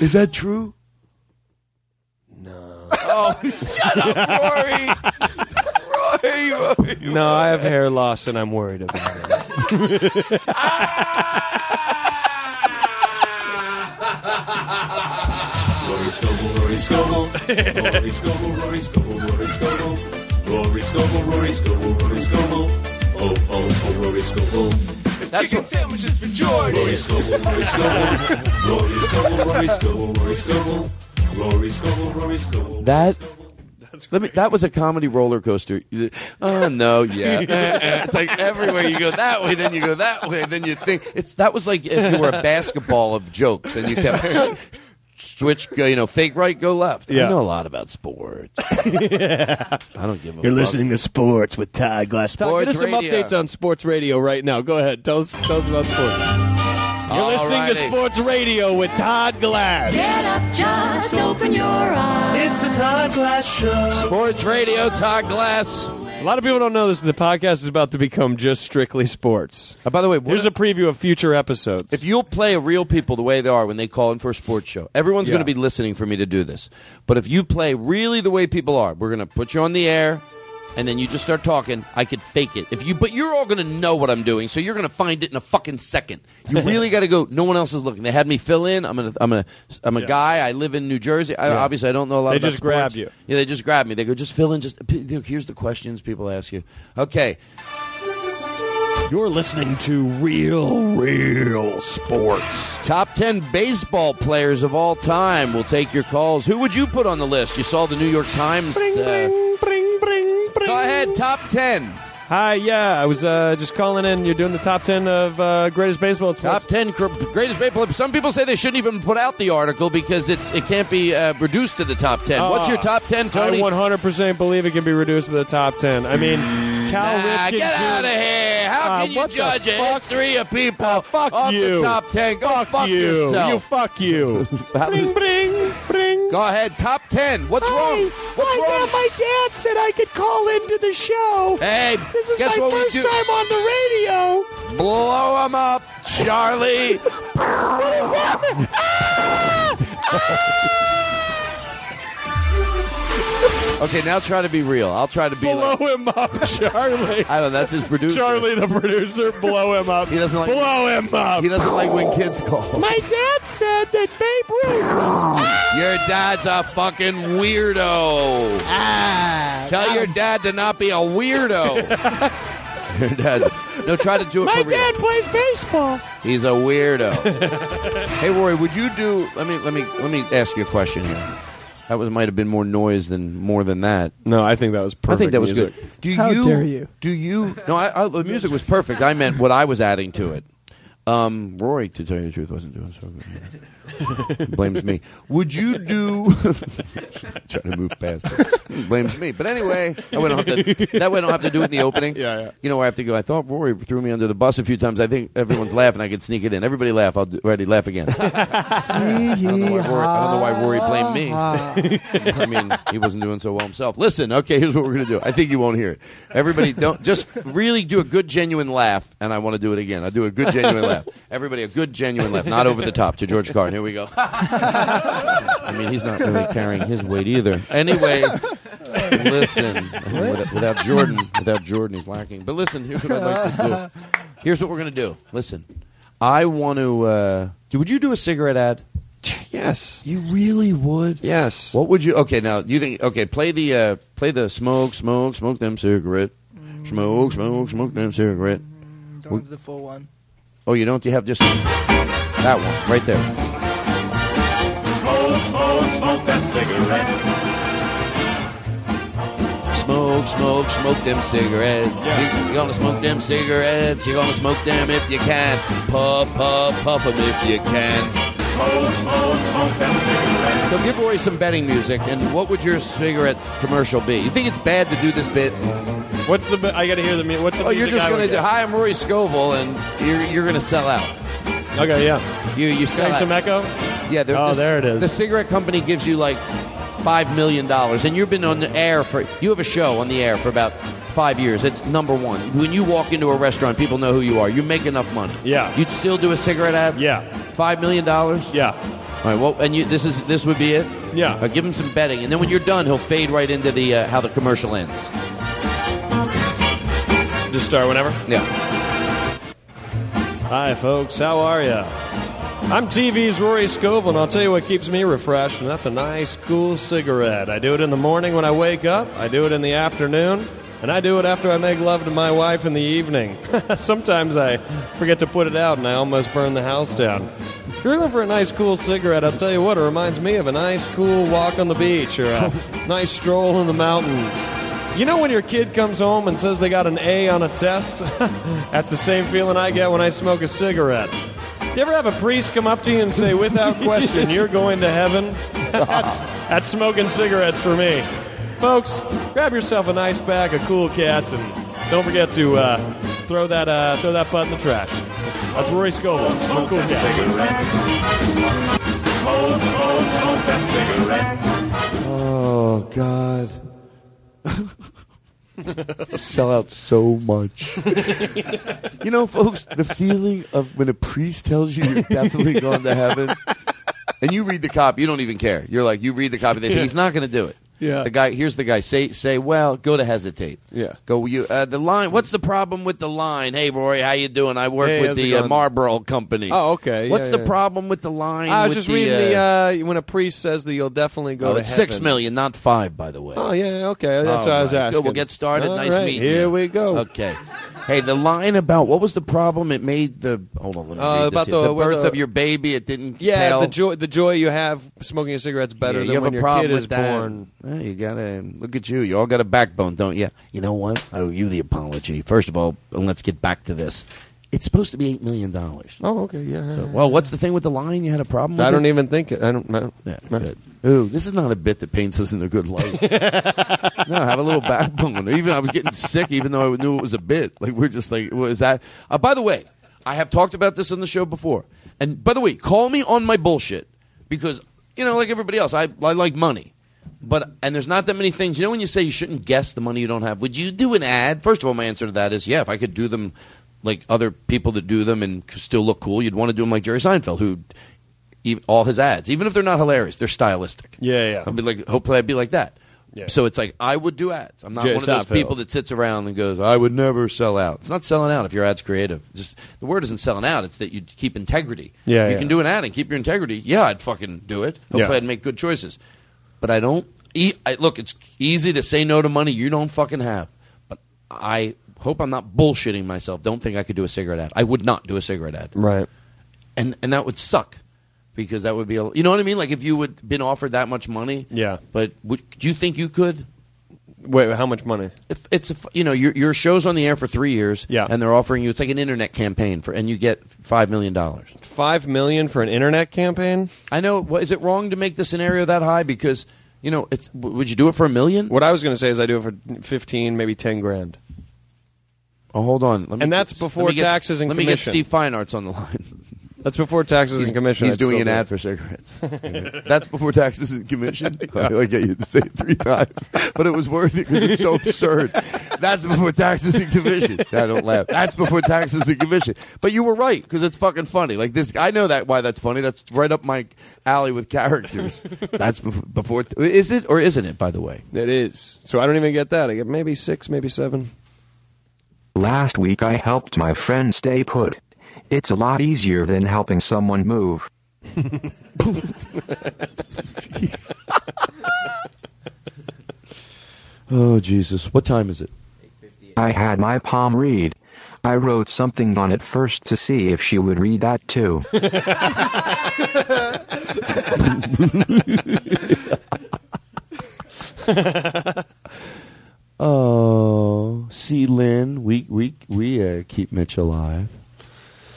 Is that true? No. Oh, shut up, Rory. Rory, Rory. No, I have hair loss, and I'm worried about it. Rory Scovel, Rory Scovel, Rory Scovel, Rory Scovel, Rory Scovel, Rory Scovel, Rory Scovel, Oh, oh, oh, Rory Scovel. Chicken sandwiches for Jordan. Rory Scovel, Rory Scovel, Rory Scovel, Rory Scovel, Rory Scovel, Rory Scovel, Rory Scovel. That. Let me, that was a comedy roller coaster. Oh no, yeah. It's like everywhere you go that way, then you go that way, then you think it's that was like if you were a basketball of jokes and you kept switch, go, you know, fake right, go left. Yeah. I know a lot about sports. I don't give a. You're fuck. listening to Sports with Todd Glass. Todd, Sports get us some radio. updates on sports radio right now. Go ahead. Tell us, tell us about sports. You're listening to Sports Radio with Todd Glass. Get up, just open your eyes. It's the Todd Glass Show. Sports Radio, Todd Glass. A lot of people don't know this. The podcast is about to become just strictly sports. Uh, by the way, here's a preview of future episodes. If you'll play real people the way they are when they call in for a sports show, everyone's Yeah. going to be listening for me to do this. But if you play really the way people are, we're going to put you on the air, and then you just start talking. I could fake it if you, but you're all going to know what I'm doing, so you're going to find it in a fucking second. You really got to go. No one else is looking. They had me fill in. I'm gonna. I'm gonna. I'm a Yeah. guy. I live in New Jersey. I, Yeah. Obviously, I don't know a lot. They just sports. grabbed you. Yeah, they just grabbed me. They go, just fill in. Just here's the questions people ask you. Okay, You're listening to Real, Real Sports. Top 10 baseball players of all time. We'll take your calls. Who would you put on the list? You saw the New York Times. Bring, uh, Go ahead, top 10. Hi, yeah, I was uh, just calling in. You're doing the top 10 of uh, greatest baseball. It's Top 10 cr- greatest baseball. Some people say they shouldn't even put out the article because it's it can't be uh, reduced to the top 10. What's your top 10, Tony? I 100% believe it can be reduced to the top 10. I mean, Cal Nah, Ripken get out of here. How Uh, can you judge a fuck? history of people Uh, fuck off you. the top 10? Go fuck, you. yourself. You fuck you. bring, bring, bring. Go ahead, top 10. What's wrong? What's wrong? my dad said I could call into the show. Hey, This is guess my what we first time on the radio. Blow him up, Charlie. what is happening? okay, now try to be real. I'll try to be Blow like. him up, Charlie. I don't know. That's his producer. Charlie, the producer, blow him up. He doesn't like. Blow him up. He doesn't like when kids call. My dad said that Babe Ruth. Your dad's a fucking weirdo. Ah, Tell your dad to not be a weirdo. your dad. No, try to do it My for real. dad plays baseball. He's a weirdo. hey, Rory, would you do? Let me let me let me ask you a question here. That was might have been more noise than more than that. No, I think that was perfect. I think that was music. good. Do How you? dare you. Do you? No, I, I, the music was perfect. I meant what I was adding to it. Um, Rory, to tell you the truth, wasn't doing so good. Blames me. Would you do? Trying to move past it. Blames me. But anyway, that way I don't have to. That way I don't have to do it in the opening. Yeah, yeah. You know where I have to go. I thought Rory threw me under the bus a few times. I think everyone's laughing. I could sneak it in. Everybody laugh. I'll do, ready. Laugh again. I don't know why Rory, I don't know why Rory blamed me. I mean, he wasn't doing so well himself. Listen, okay, here's what we're gonna do. I think you won't hear it. Everybody, don't just really do a good, genuine laugh, and I want to do it again. I do a good, genuine laugh. Everybody, a good, genuine laugh, not over the top. To George Carlin. Here we go. I mean, he's not really carrying his weight either. Anyway, listen. Without, without Jordan, without Jordan, he's lacking. But listen, here's what I'd like to do. Here's what we're gonna do. Listen, I want to. Uh, do, would you do a cigarette ad? Yes. You really would? Yes. What would you? Okay, now you think? Okay, play the uh, play the smoke, smoke, smoke them cigarette, smoke, smoke, smoke them cigarette. Don't have the full one. Oh, you don't? You have just that one right there. Smoke, smoke, smoke that cigarette. Smoke, smoke, smoke them cigarettes. You, you gonna smoke them cigarettes? You gonna smoke them if you can. Puff, puff, puff them if you can. Smoke, smoke, smoke. So give Roy some betting music, and what would your cigarette commercial be? You think it's bad to do this bit? What's the? I got to hear the. music. What's the? Oh, you're just I gonna do. Hi, I'm Rory Scovel, and you're you're gonna sell out. Okay, yeah. You you sell out. some echo. Yeah, the, Oh, the- there it is. The cigarette company gives you like five million dollars, and you've been on the air for. You have a show on the air for about five years. It's number one. When you walk into a restaurant, people know who you are. You make enough money. Yeah. You'd still do a cigarette ad. Yeah. Five million dollars. Yeah. All right. Well, and you, this is this would be it. Yeah. Uh, give him some betting, and then when you're done, he'll fade right into the uh, how the commercial ends. Just start whenever. Yeah. Hi, folks. How are ya? I'm TV's Rory Scovel, and I'll tell you what keeps me refreshed, and that's a nice, cool cigarette. I do it in the morning when I wake up, I do it in the afternoon, and I do it after I make love to my wife in the evening. Sometimes I forget to put it out, and I almost burn the house down. If you're looking for a nice, cool cigarette, I'll tell you what, it reminds me of a nice, cool walk on the beach or a nice stroll in the mountains. You know when your kid comes home and says they got an A on a test? That's the same feeling I get when I smoke a cigarette. You ever have a priest come up to you and say, without question, you're going to heaven? That's, that's smoking cigarettes for me. Folks, grab yourself a nice bag of cool cats and don't forget to uh, throw that uh, throw that butt in the trash. That's Rory Scovel from Cool Cats. Smoke, smoke, smoke that cigarette. Oh God. Sell out so much. you know, folks, the feeling of when a priest tells you you're definitely going to heaven, and you read the copy, you don't even care. You're like, you read the copy, they think he's not going to do it. Yeah. The guy here's the guy. Say say well, go to hesitate. Yeah. Go you uh, the line. What's the problem with the line? Hey Roy, how you doing? I work Hey, with how's it the uh, going? Marlboro company. Oh, okay. What's Yeah, the yeah. problem with the line? I was with just reading uh, the uh, when a priest says that you'll definitely go oh, to it's heaven. six million, not five, by the way. Oh yeah, okay. That's what I was right. asking. Good, we'll get started. All nice right, meeting Here you. we go. Okay. Hey, the line about what was the problem? It made the hold on. Let me Uh, about the- the birth the- of your baby. It didn't. Yeah, tell. the joy the joy you have smoking a cigarette's better Yeah, than when a your problem kid is that. born. Well, you gotta look at you. You all got a backbone, don't you? You know what? I owe you the apology. First of all, and let's get back to this. It's supposed to be eight million dollars. Oh, okay, yeah. So, well, what's the thing with the line? You had a problem. with I don't it? even think it. I don't. I don't Yeah, good. Ooh, this is not a bit that paints us in a good light. no, I have a little backbone. Even I was getting sick, even though I knew it was a bit. Like we're just like, was that? Uh, by the way, I have talked about this on the show before. And by the way, call me on my bullshit because you know, like everybody else, I I like money. But and there's not that many things. You know when you say you shouldn't guess the money you don't have. Would you do an ad? First of all, my answer to that is yeah. If I could do them like other people that do them and still look cool, you'd want to do them like Jerry Seinfeld, who all his ads, even if they're not hilarious, they're stylistic. Yeah, yeah. I'd be like, hopefully, I'd be like that. Yeah. So it's like I would do ads. I'm not Jerry one of those Seinfeld. people that sits around and goes, "I would never sell out." It's not selling out if your ad's creative. Just the word isn't selling out. It's that you keep integrity. Yeah, if you yeah. can do an ad and keep your integrity, yeah, I'd fucking do it. Hopefully, Yeah. I'd make good choices. But I don't. E- I, look, it's easy to say no to money you don't fucking have. But I hope I'm not bullshitting myself. Don't think I could do a cigarette ad. I would not do a cigarette ad Right. and and that would suck because that would be a, you know what I mean like if you would been offered that much money Yeah. but would, do you think you could Wait, how much money? if it's a, you know your your show's on the air for 3 years Yeah. and they're offering you it's like an internet campaign for and you get 5 million dollars Five million for an internet campaign? I know what is it wrong to make the scenario that high because you know it's would you do it for a million What I was going to say is I do it for fifteen, maybe ten grand. Oh hold on Let me And that's get- before let me get- taxes and commission. let me get Steve Feinarts on the line That's before taxes He's, and commission. he's I'd doing an ad for cigarettes. That's before taxes and commission. I get you to say it three times, but it was worth it because it's so absurd. That's before taxes and commission. I don't laugh. That's before taxes and commission. But you were right because it's fucking funny. Like this, I know that why that's funny. That's right up my alley with characters. That's before. before is it or isn't it? By the way, It is. So I don't even get that. I get maybe six, maybe seven. Last week I helped my friend stay put. It's a lot easier than helping someone move. oh Jesus, what time is it? I had my palm read. I wrote something on it first to see if she would read that too. Oh, see, Lynn, we we we uh, keep Mitch alive.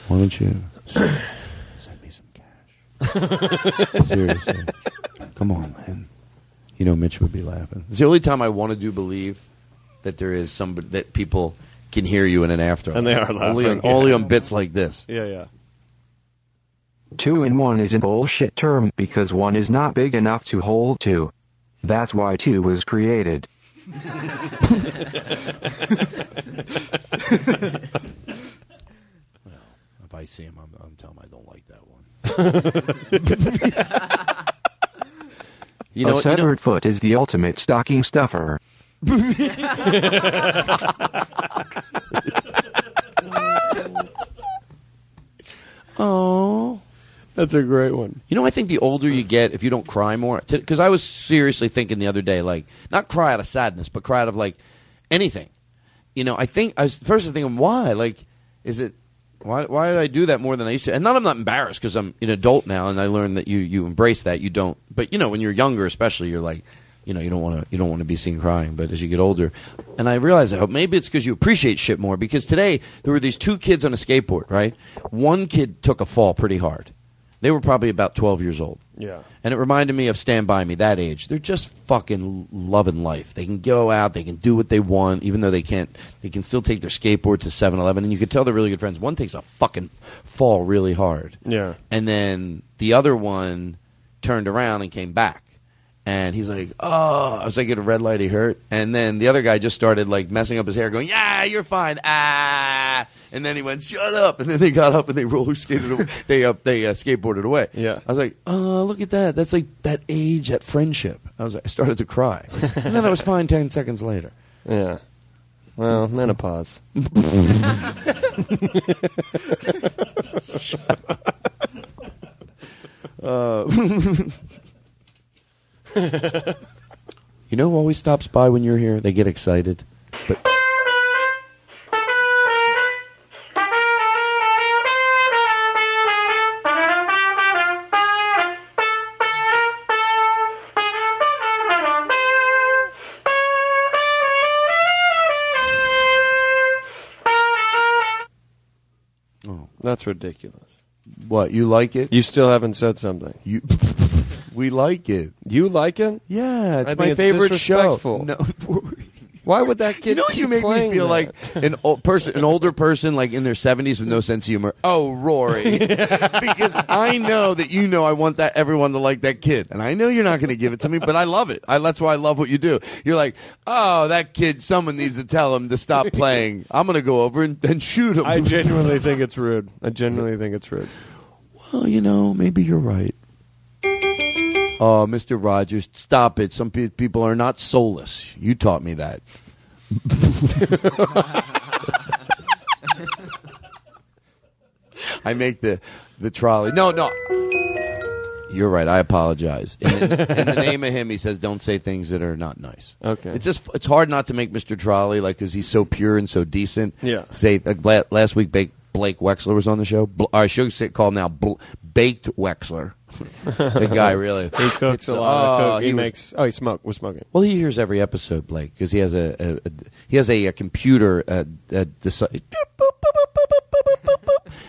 Why don't you send me some cash? Seriously, come on, man. You know Mitch would be laughing. It's the only time I want to do believe that there is somebody that people can hear you in an after. And they are only on, laughing, only on bits like this. Yeah, yeah. Two in one is a bullshit term because one is not big enough to hold two. That's why two was created. If I see him, I'm, I'm telling him I don't like that one. you know, a you know- severed foot is the ultimate stocking stuffer. Oh. That's a great one. You know, I think the older you get, if you don't cry more, because I was seriously thinking the other day, like not cry out of sadness, but cry out of like anything. You know, I think I was first thinking, why? Like, is it why? Why did I do that more than I used to? And not I'm not embarrassed because I'm an adult now, and I learned that you you embrace that. You don't, but you know, when you're younger, especially, you're like, you know, you don't want to you don't want to be seen crying. But as you get older, and I realized that maybe it's because you appreciate shit more. Because today there were these two kids on a skateboard, right? One kid took a fall pretty hard. They were probably about 12 years old. Yeah. And it reminded me of Stand By Me, that age. They're just fucking loving life. They can go out, they can do what they want, even though they can't, they can still take their skateboard to 7 Eleven. And you could tell they're really good friends. One takes a fucking fall really hard. Yeah. And then the other one turned around and came back. And he's like, oh, I was like, at a red light, he hurt. And then the other guy just started like messing up his hair, going, yeah, you're fine. Ah. And then he went, shut up. And then they got up and they roller skated away. they, uh, they uh, skateboarded away. Yeah. I was like, oh, look at that. That's like that age, that friendship. I was like, I started to cry. and then I was fine 10 seconds later. Yeah. Well, menopause. Uh, you know who always stops by when you're here? They get excited. But oh, That's ridiculous. What you like it? You still haven't said something. You, we like it. You like it? Yeah, it's I my favorite show. No, Why would that kid? you know, you make me feel that? like an old person, an older person, like in their seventies with no sense of humor. Oh, Rory, because I know that you know I want that everyone to like that kid, and I know you're not going to give it to me, but I love it. I, that's why I love what you do. You're like, oh, that kid. Someone needs to tell him to stop playing. I'm going to go over and, and shoot him. I genuinely think it's rude. I genuinely think it's rude. Well, you know, maybe you're right. Oh, Mr. Rogers, stop it. Some pe- people are not soulless. You taught me that. I make the the trolley. No, no. You're right. I apologize. In the, in the name of him, he says, "Don't say things that are not nice." Okay. It's just it's hard not to make Mr. Trolley like because he's so pure and so decent. Yeah. Say like, la- last week, Blake, Blake Wexler was on the show. Bl- I should say call him now Bl- Baked Wexler. The guy really He cooks a lot. oh, of cook. He, was- makes. Oh, he smoke. Was smoking. well, he hears every episode, Blake, because he has a, a, a he has a, a computer. Uh, uh, deci-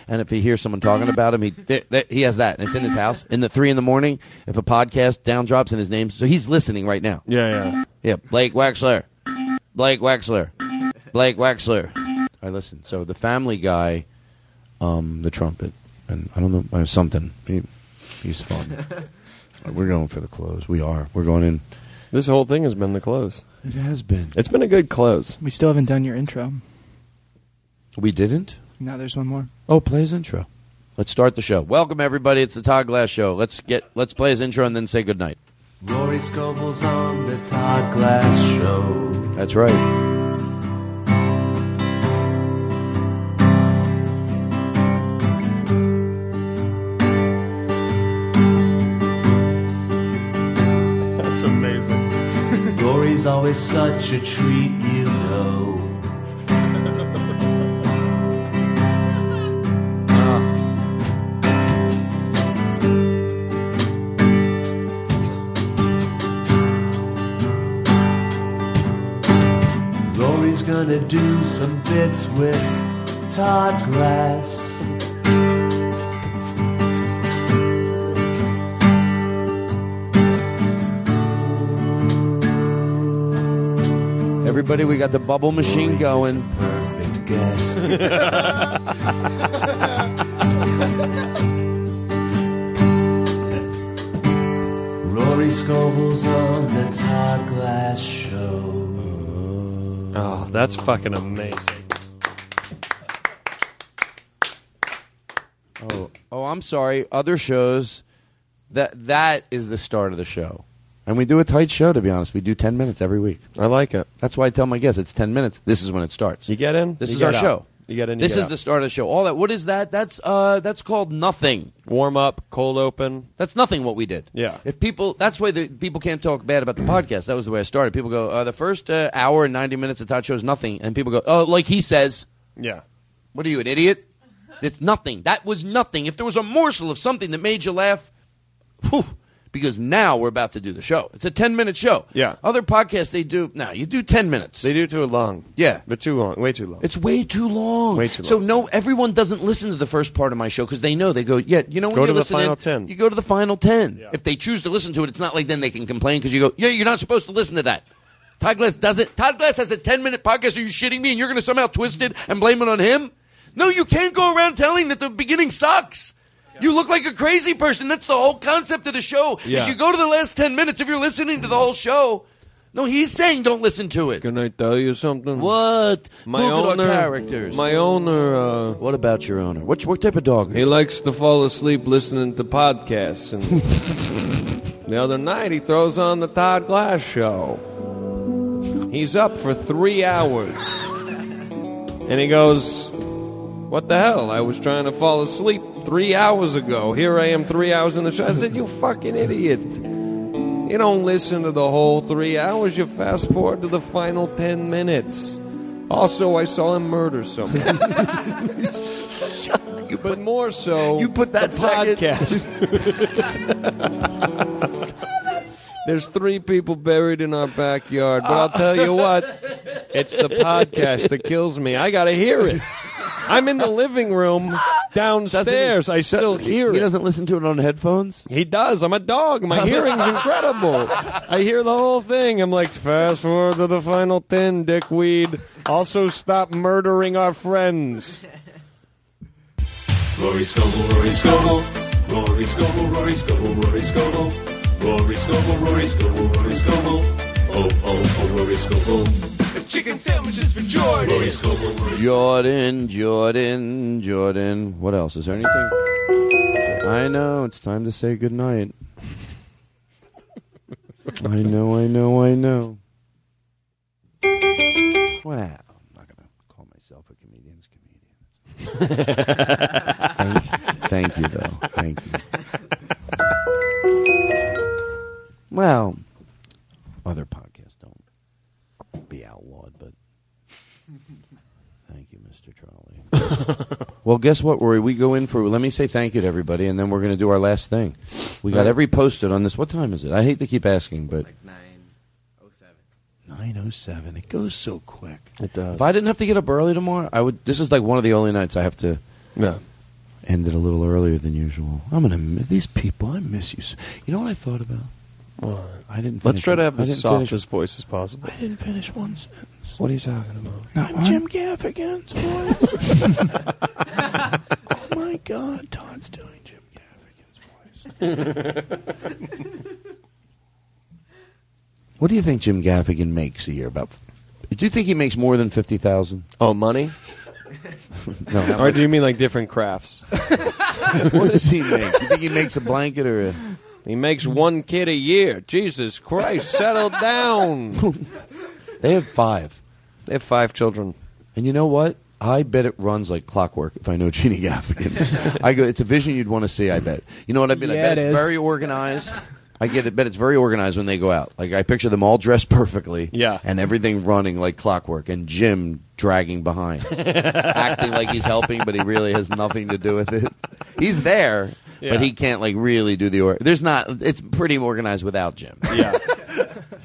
and if he hears someone talking about him, he th- th- he has that, and it's in his house. In the three in the morning, if a podcast down drops in his name, so he's listening right now. Yeah, yeah. Yeah, Blake Wexler, Blake Wexler, Blake Wexler. I listen. So the Family Guy, um, the trumpet, and I don't know uh, something. He, he's fun. We're going for the close. We are. We're going in. This whole thing has been the close. It has been. It's been a good close. We still haven't done your intro. We didn't. Now there's one more. Oh, play his intro. Let's start the show. Welcome everybody. It's the Todd Glass Show. Let's get let's play his intro and then say goodnight. Rory Scovel's on the Todd Glass Show. That's right. Rory's always such a treat, you know. Rory's gonna do some bits with Todd Glass. Everybody, we got the bubble machine going. Perfect guest. Rory Scovel's on the Todd Glass Show. Oh, that's fucking amazing. Oh, oh, I'm sorry. Other shows that that is the start of the show. And we do a tight show to be honest. We do 10 minutes every week. I like it. That's why I tell my guests it's 10 minutes. This is when it starts. You get in. This you is our out. show. You get in. You This get is out. the start of the show. All that. What is that? That's uh, that's called nothing. warm up, cold open. That's nothing. What we did. Yeah. If people, that's why the people can't talk bad about the podcast. That was the way I started. People go, uh, the first uh, hour and ninety minutes of Todd show is nothing, and people go, oh, like he says. Yeah. What are you, an idiot? It's nothing. That was nothing. If there was a morsel of something that made you laugh, whew, because now we're about to do the show. It's a 10 minute show. Yeah. Other podcasts, they do, now you do 10 minutes. They do too long. Yeah. They're too long. Way too long. It's way too long. Way too long. So no, everyone doesn't listen to the first part of my show because they know they go, yeah, you know, when Go to the final 10. You go to the final ten. If they choose to listen to it, it's not like then they can complain because you go, yeah, you're not supposed to listen to that. Todd Glass does it. Todd Glass has a ten minute podcast. Are you shitting me? And you're going to somehow twist it and blame it on him? No, you can't go around telling that the beginning sucks. You look like a crazy person. That's the whole concept of the show. Is Yeah. you go to the last ten minutes if you're listening to the whole show. No, he's saying don't listen to it. Can I tell you something? What? My Look owner, at our characters. My owner. Uh, what about your owner? What what type of dog? He likes to fall asleep listening to podcasts. And the other night, he throws on the Todd Glass show. He's up for three hours, and he goes, "What the hell? I was trying to fall asleep three hours ago. Here I am, three hours in the show." I said, "You fucking idiot." You don't listen to the whole three hours. You fast forward to the final ten minutes. Also, I saw him murder someone. but more so, You put that the second- podcast. There's three people buried in our backyard, but I'll tell you what, it's the podcast that kills me. I got to hear it. I'm in the living room downstairs. I still hear he it. doesn't listen to it on headphones. He does. I'm a dog. My hearing's incredible. I hear the whole thing. I'm like, fast forward to the final ten, dickweed. Also, stop murdering our friends. Rory Scovel, Rory Scovel, Rory Scovel, Rory Scovel, Rory Scovel, Rory Scovel, Rory Scovel, Rory Scovel. Oh, oh, oh, Rory Scovel. Chicken sandwiches for Jordan. Rory Scovel, Jordan, Jordan, Jordan. What else? Is there anything? I know. It's time to say goodnight. I know, I know, I know. Wow. I'm not going to call myself a comedian's comedian. thank, thank you, though. Thank you. Well, other podcasts don't be outlawed, but thank you, Mr. Trolley. well, guess what, Rory? We go in for. Let me say thank you to everybody, and then we're going to do our last thing. We got every posted on this. What time is it? I hate to keep asking, but Nine oh seven. nine oh seven. It goes so quick. It does. If I didn't have to get up early tomorrow, I would. This is like one of the only nights I have to. Yeah. End it a little earlier than usual. I'm gonna miss these people. I miss you. s- You know what I thought about? I didn't. Let's finish try to it. have I the didn't softest finish- voice as possible. I didn't finish one sentence. What are you talking about? I'm Jim Gaffigan's voice. oh my God, Todd's doing Jim Gaffigan's voice. what do you think Jim Gaffigan makes a year? About? Do you think he makes more than fifty thousand? Oh, money? no. or much- do you mean like different crafts? what does he make? You think he makes a blanket or a? He makes one kid a year. Jesus Christ, settle down. They have five. They have five children. And you know what? I bet it runs like clockwork if I know Jeannie Gaffigan. I go, it's a vision you'd want to see, I bet. You know what I mean? I Yeah, bet it it's is. very organized. I get it, bet it's very organized when they go out. Like I picture them all dressed perfectly. Yeah. And everything running like clockwork and Jim dragging behind. acting like he's helping, but he really has nothing to do with it. He's there, Yeah. but he can't like really do the or there's not it's pretty organized without Jim. Yeah.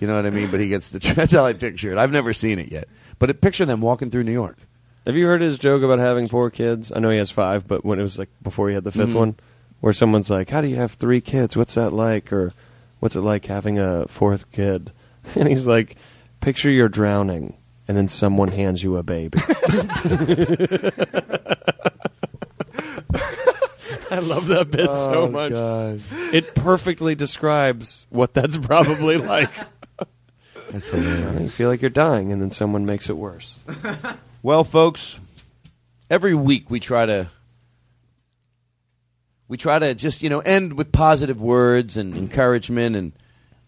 You know what I mean? But he gets the that's how I picture it. I've never seen it yet. But it, picture them walking through New York. Have you heard his joke about having four kids? I know he has five, but when it was like before he had the 5th Mhm. one, where someone's like, "How do you have three kids? What's that like?" or "What's it like having a fourth kid?" And he's like, "Picture you're drowning, and then someone hands you a baby." I love that bit so Oh, much. God. It perfectly describes what that's probably like. That's hilarious. You feel like you're dying, and then someone makes it worse. Well, folks, every week we try to we try to just you know end with positive words and encouragement, and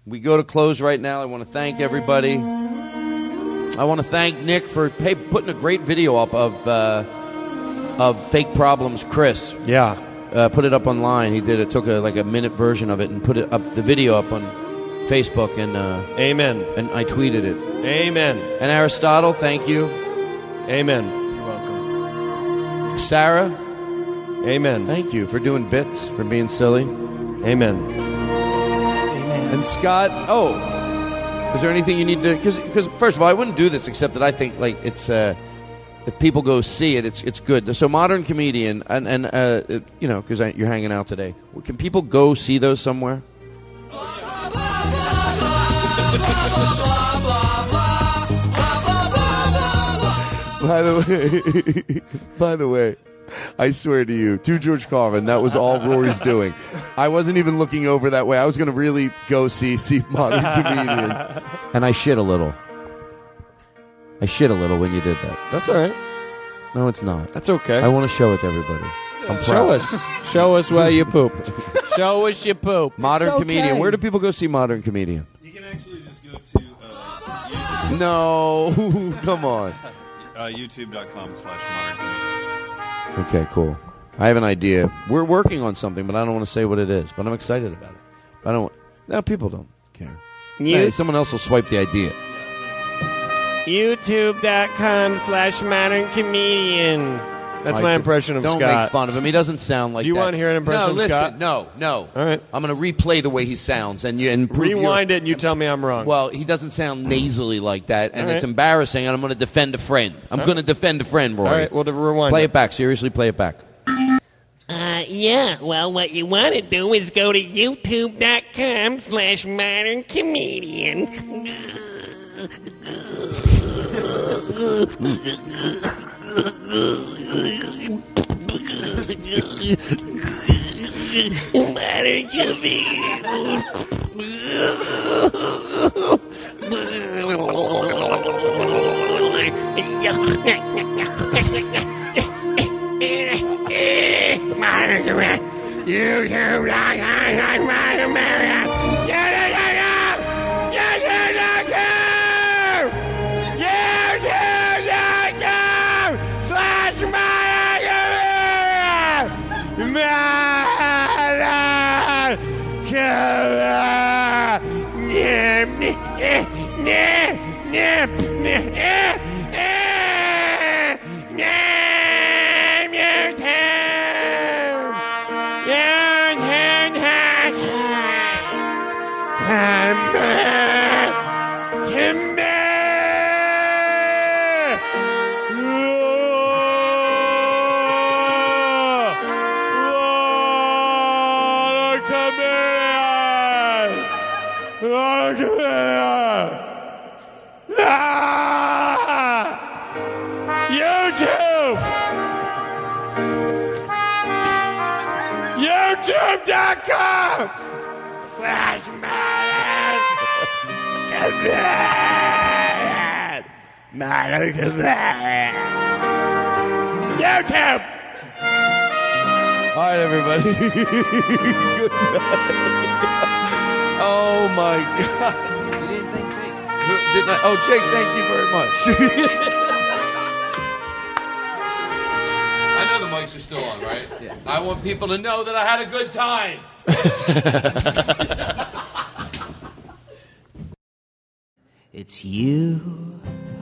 we go to close right now. I want to thank everybody. I want to thank Nick for hey, putting a great video up of uh, of Fake Problems, Chris. Yeah. Uh, put it up online. He did it. Took a, like a minute version of it and put it up the video up on Facebook and uh, Amen. And I tweeted it. Amen. And Aristotle, thank you. Amen. You're welcome. Sarah. Amen. Thank you for doing bits, for being silly. Amen. Amen. And Scott, oh, is there anything you need to? Cuz Because first of all, I wouldn't do this except that I think like it's uh, if people go see it, it's it's good. So modern comedian and and uh, you know because you're hanging out today. Can people go see those somewhere? By the way, by the way, I swear to you, to George Carlin, that was all Rory's doing. I wasn't even looking over that way. I was going to really go see see modern comedian, and I shit a little. I shit a little when you did that. That's all right. No, it's not. That's okay. I want to show it to everybody. I'm Show proud. us. Show us where you pooped. Show us you poop. Modern It's okay. comedian. Where do people go see modern comedian? You can actually just go to uh, No, come on. uh, youtube.com slash modern comedian. Okay, cool. I have an idea. We're working on something, but I don't want to say what it is. But I'm excited about it. I don't. Now people don't care. You- Hey, someone else will swipe the idea. YouTube.com slash modern comedian. That's I my could- impression of Scott. don't make fun of him. He doesn't sound like that. Do you that. want to hear an impression no, of listen, Scott? No, no. All right. I'm going to replay the way he sounds and you and Rewind your- it and you tell me I'm wrong. Well, he doesn't sound nasally like that, and All it's embarrassing. And I'm going to defend a friend. I'm All going to defend a friend, Rory. All right, well, to rewind Play it. it back. Seriously, play it back. Uh, yeah, well, what you want to do is go to youtube.com slash modern comedian. modern comedian. Modern comedian. YouTube.com modern comedian. YouTube.com! Modern YouTube! All right, everybody. Good night. Oh my God! You didn't thank Jake. Didn't I? Oh, Jake, thank you very much. I know the mics are still on, right? Yeah. I want people to know that I had a good time. It's you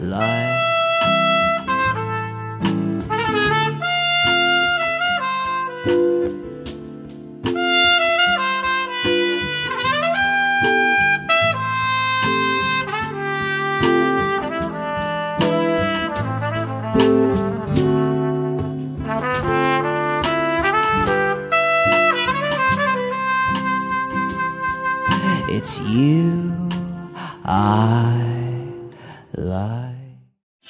lie. It's you I